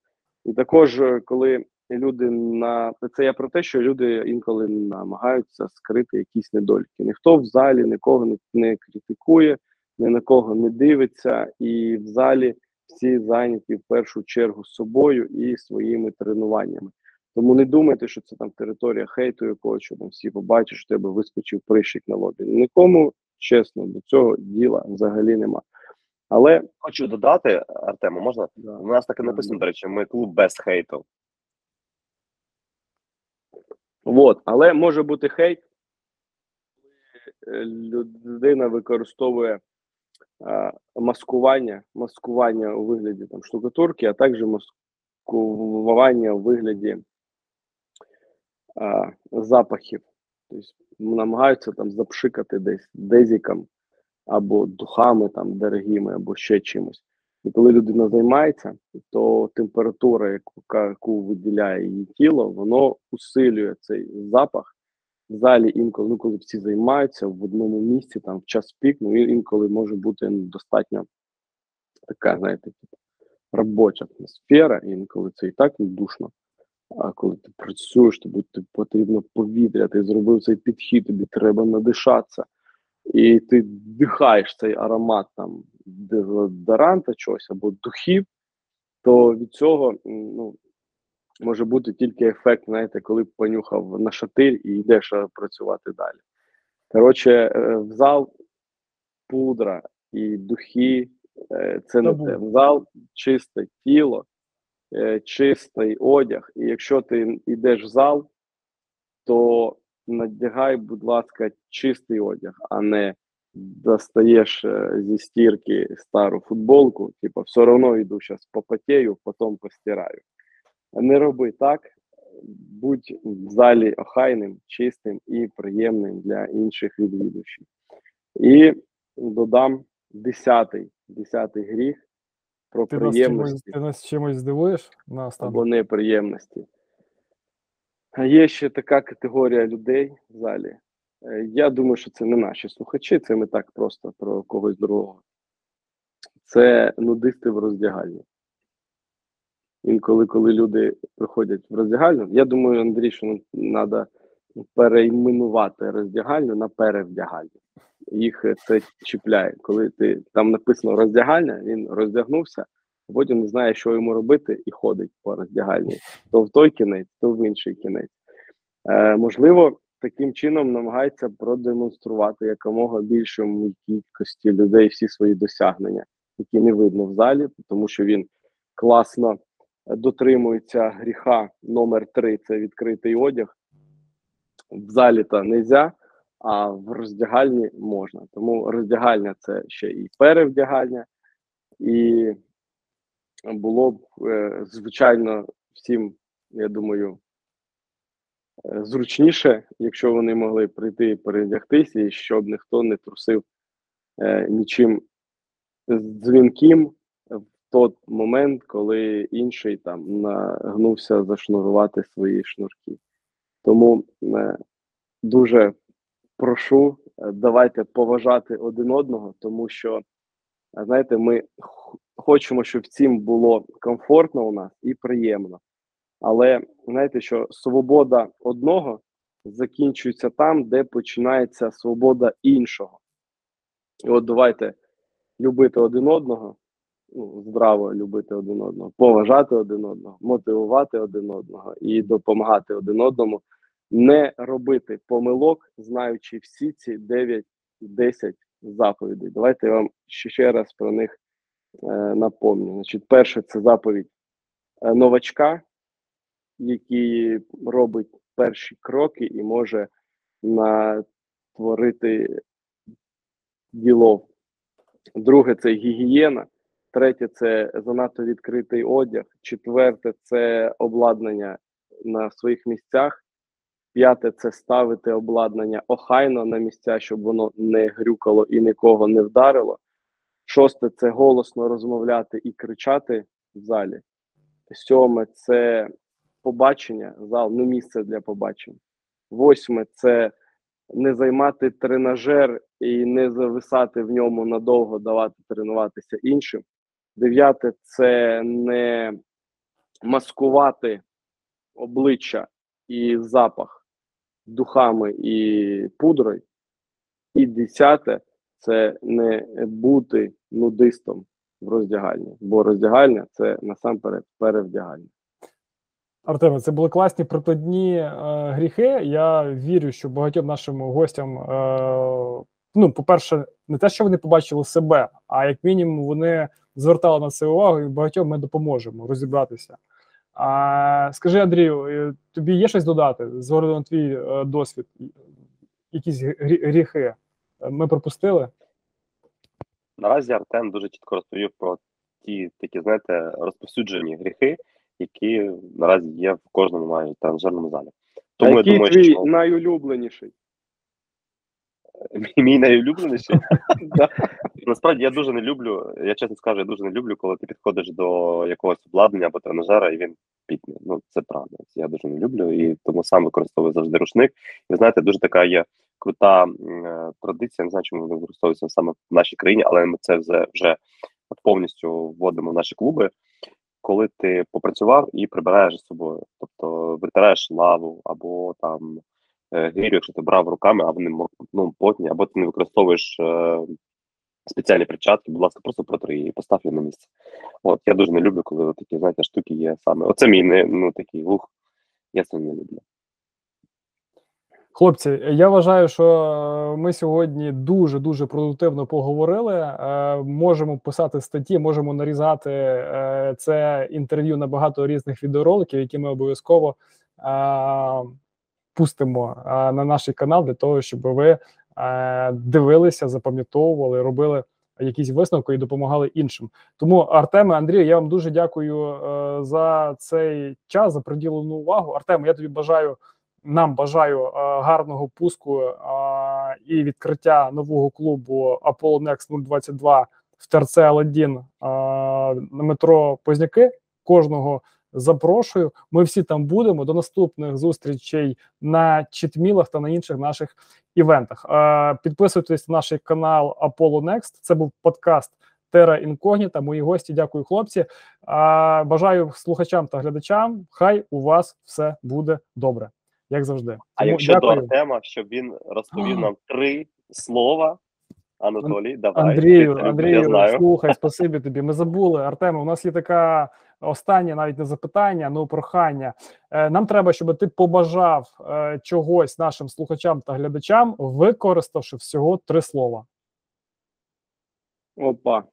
І також, е, коли люди на це я про те, що люди інколи намагаються скрити якісь недоліки. Ніхто в залі нікого не, не критикує, ні на кого не дивиться, і в залі всі зайняті в першу чергу собою і своїми тренуваннями. Тому не думайте, що це там територія хейту, якого що там всі побачать, що тебе вискочив прищик на лобі. Нікому чесно до цього діла взагалі нема. Але
Хочу додати, Артему, можна?
да,
У нас так і
Да,
написано,
да.
до речі, ми клуб без хейту.
Вот, але може бути хейт, коли е, людина використовує а, маскування, маскування у вигляді там штукатурки, а також маскування у вигляді а, запахів. Тобто намагаються там запшикати десь дезіком або духами там дорогими, або ще чимось. І коли людина займається, то температура, яку, яку виділяє її тіло, воно усилює цей запах. В залі інколи, ну коли всі займаються в одному місці, там в час пік, ну ін- інколи може бути ну, достатньо така, знаєте, типу, робоча атмосфера, інколи це і так душно. А коли ти працюєш, тобі потрібно повітря, ти зробив цей підхід, тобі треба надишатися і ти вдихаєш цей аромат там дезодоранта чогось або духів, то від цього ну, може бути тільки ефект, знаєте, коли понюхав на шатир і йдеш працювати далі. Коротше, е, в зал пудра і духи е, це не те. В зал чисте тіло, е, чистий одяг. І якщо ти йдеш в зал, то надягай, будь ласка, чистий одяг, а не достаєш е, зі стірки стару футболку, типу, все одно йду зараз попотею, потім постираю. Не роби так, будь в залі охайним, чистим і приємним для інших відвідувачів. І додам десятий, десятий гріх про
Ти нас, чимось,
приємності
ти нас чимось здивуєш на
або неприємності. А є ще така категорія людей в залі. Е, Я думаю, що це не наші слухачі, це ми так просто про когось другого. Це нудисти в роздягальні. Інколи, коли люди приходять в роздягальню, я думаю, Андрій, що треба перейменувати роздягальню на перевдягальню. Їх е, це чіпляє. Коли ти там написано роздягальня, він роздягнувся, потім не знає, що йому робити, і ходить по роздягальні. То в той кінець, то в інший кінець. Е, можливо, таким чином намагається продемонструвати якомога більшому кількості людей всі свої досягнення, які не видно в залі, тому що він класно е, дотримується гріха номер три це відкритий одяг. В залі то не можна, а в роздягальні можна. Тому роздягальня це ще і перевдягальня, і було б, е, звичайно, всім, я думаю, зручніше, якщо вони могли прийти передягтися, і щоб ніхто не трусив е, нічим дзвінким в той момент, коли інший там нагнувся зашнурувати свої шнурки. Тому е, дуже прошу, е, давайте поважати один одного, тому що, знаєте, ми хочемо, щоб всім було комфортно у нас і приємно. Але знаєте, що свобода одного закінчується там, де починається свобода іншого. І от давайте любити один одного, ну, здраво любити один одного, поважати один одного, мотивувати один одного і допомагати один одному, не робити помилок, знаючи всі ці 9-10 заповідей. Давайте я вам ще, ще раз про них е, напомню. Значить, перше це заповідь е, новачка, який робить перші кроки і може натворити ділов. Друге це гігієна. Третє це занадто відкритий одяг. Четверте це обладнання на своїх місцях. П'яте це ставити обладнання охайно на місця, щоб воно не грюкало і нікого не вдарило. Шосте це голосно розмовляти і кричати в залі. Сьоме це побачення, зал не місце для побачень. Восьме це не займати тренажер і не зависати в ньому надовго, давати тренуватися іншим. Дев'яте це не маскувати обличчя і запах духами і пудрою. І десяте це не бути нудистом в роздягальні, бо роздягальня це насамперед перевдягальня.
Артеме, це були класні прикладні е, гріхи. Я вірю, що багатьом нашим гостям, е, ну, по-перше, не те, що вони побачили себе, а як мінімум вони звертали на це увагу, і багатьом ми допоможемо розібратися. А скажи, Андрію, е, тобі є щось додати з огляду на твій е, досвід? Якісь гріхи ми пропустили?
Наразі Артем дуже чітко розповів про ті такі, знаєте, розповсюджені гріхи, які наразі є в кожному майже тренажерному залі.
А
Тому я
який
думаю,
твій
що
найулюбленіший?
мій найулюбленіший. Насправді я дуже не люблю, я чесно скажу, я дуже не люблю, коли ти підходиш до якогось обладнання або тренажера, і він пітне. Ну це правда. Я дуже не люблю і тому сам використовую завжди рушник. Ви знаєте, дуже така є крута е, традиція. Не знаю, чому вона використовується саме в нашій країні, але ми це вже, вже повністю вводимо в наші клуби. Коли ти попрацював і прибираєш з собою, тобто витираєш лаву або там е, гирю, якщо ти брав руками, а вони ну, потні, або ти не використовуєш е, спеціальні перчатки, будь ласка, просто протри її, постав її на місце. От я дуже не люблю, коли такі, знаєте, штуки є саме. Оце мій не ну такий лух. Я це не люблю.
Хлопці, я вважаю, що е, ми сьогодні дуже дуже продуктивно поговорили. Е, Можемо писати статті, можемо нарізати е, це інтерв'ю на багато різних відеороликів, які ми обов'язково пустимо на наш канал для того, щоб ви дивилися, запам'ятовували, робили якісь висновки і допомагали іншим. Тому Артеме, Андрію, я вам дуже дякую за цей час, за приділену увагу. Артеме, я тобі бажаю нам бажаю е, гарного пуску е, і відкриття нового клубу Apollo Next 022 в ТРЦ Аладдін е, на метро Позняки. Кожного запрошую. Ми всі там будемо. До наступних зустрічей на читмілах та на інших наших івентах. Підписуйтесь на наш канал Apollo Next. Це був подкаст Тера Інкогніта. Мої гості. Дякую, хлопці. Е, бажаю слухачам та глядачам. Хай у вас все буде добре як завжди.
А
Тому
якщо
дякую.
до Артема, щоб він розповів нам три слова. Анатолій, давай.
Андрію,
Ти- ти-
Андрію,
знаю.
слухай, спасибі тобі. Ми забули. Артеме, у нас є така останнє навіть не запитання, ну прохання. Е, Нам треба, щоб ти побажав е, чогось нашим слухачам та глядачам, використавши всього три слова.
Опа.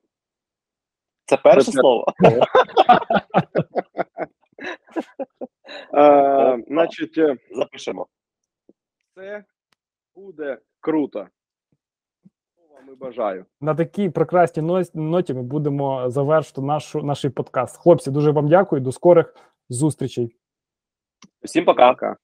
Це перше
Це-
слово.
Е, значить, е,
Запишемо.
це буде круто. Ми вам і бажаю.
На такій прекрасній ноті ми будемо завершити нашу наш подкаст. Хлопці, дуже вам дякую. До скорих зустрічей.
Всім пока.
Пока.